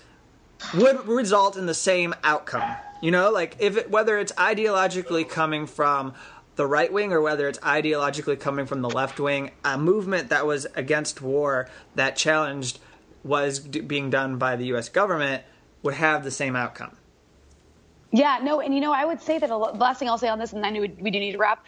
would result in the same outcome. You know, like if it, whether it's ideologically coming from the right wing or whether it's ideologically coming from the left wing, a movement that was against war that challenged was d- being done by the U.S. government would have the same outcome. Yeah, no, and you know, I would say that a lo- last thing I'll say on this, and I know we, we do need to wrap,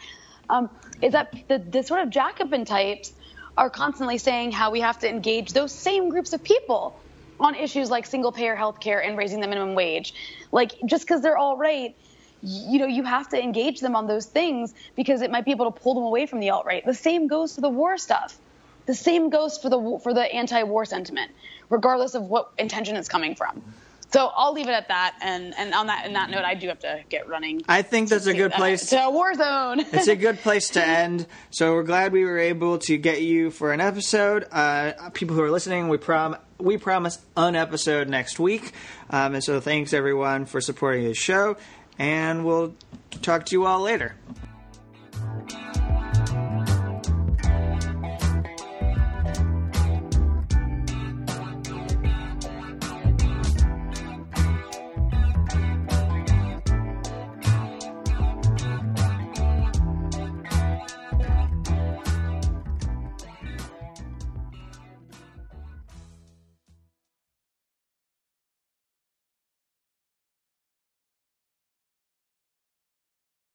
um, is that the, the sort of Jacobin types are constantly saying how we have to engage those same groups of people on issues like single payer health care and raising the minimum wage. Like, just because they're all right, you know, you have to engage them on those things because it might be able to pull them away from the alt right. The same goes for the war stuff. The same goes for the for the anti-war sentiment, regardless of what intention it's coming from. So I'll leave it at that. And and on that in that note, I do have to get running. I think that's a good uh, place. to a war zone. it's a good place to end. So we're glad we were able to get you for an episode. Uh, people who are listening, we prom we promise an episode next week. Um, and so thanks everyone for supporting the show, and we'll talk to you all later.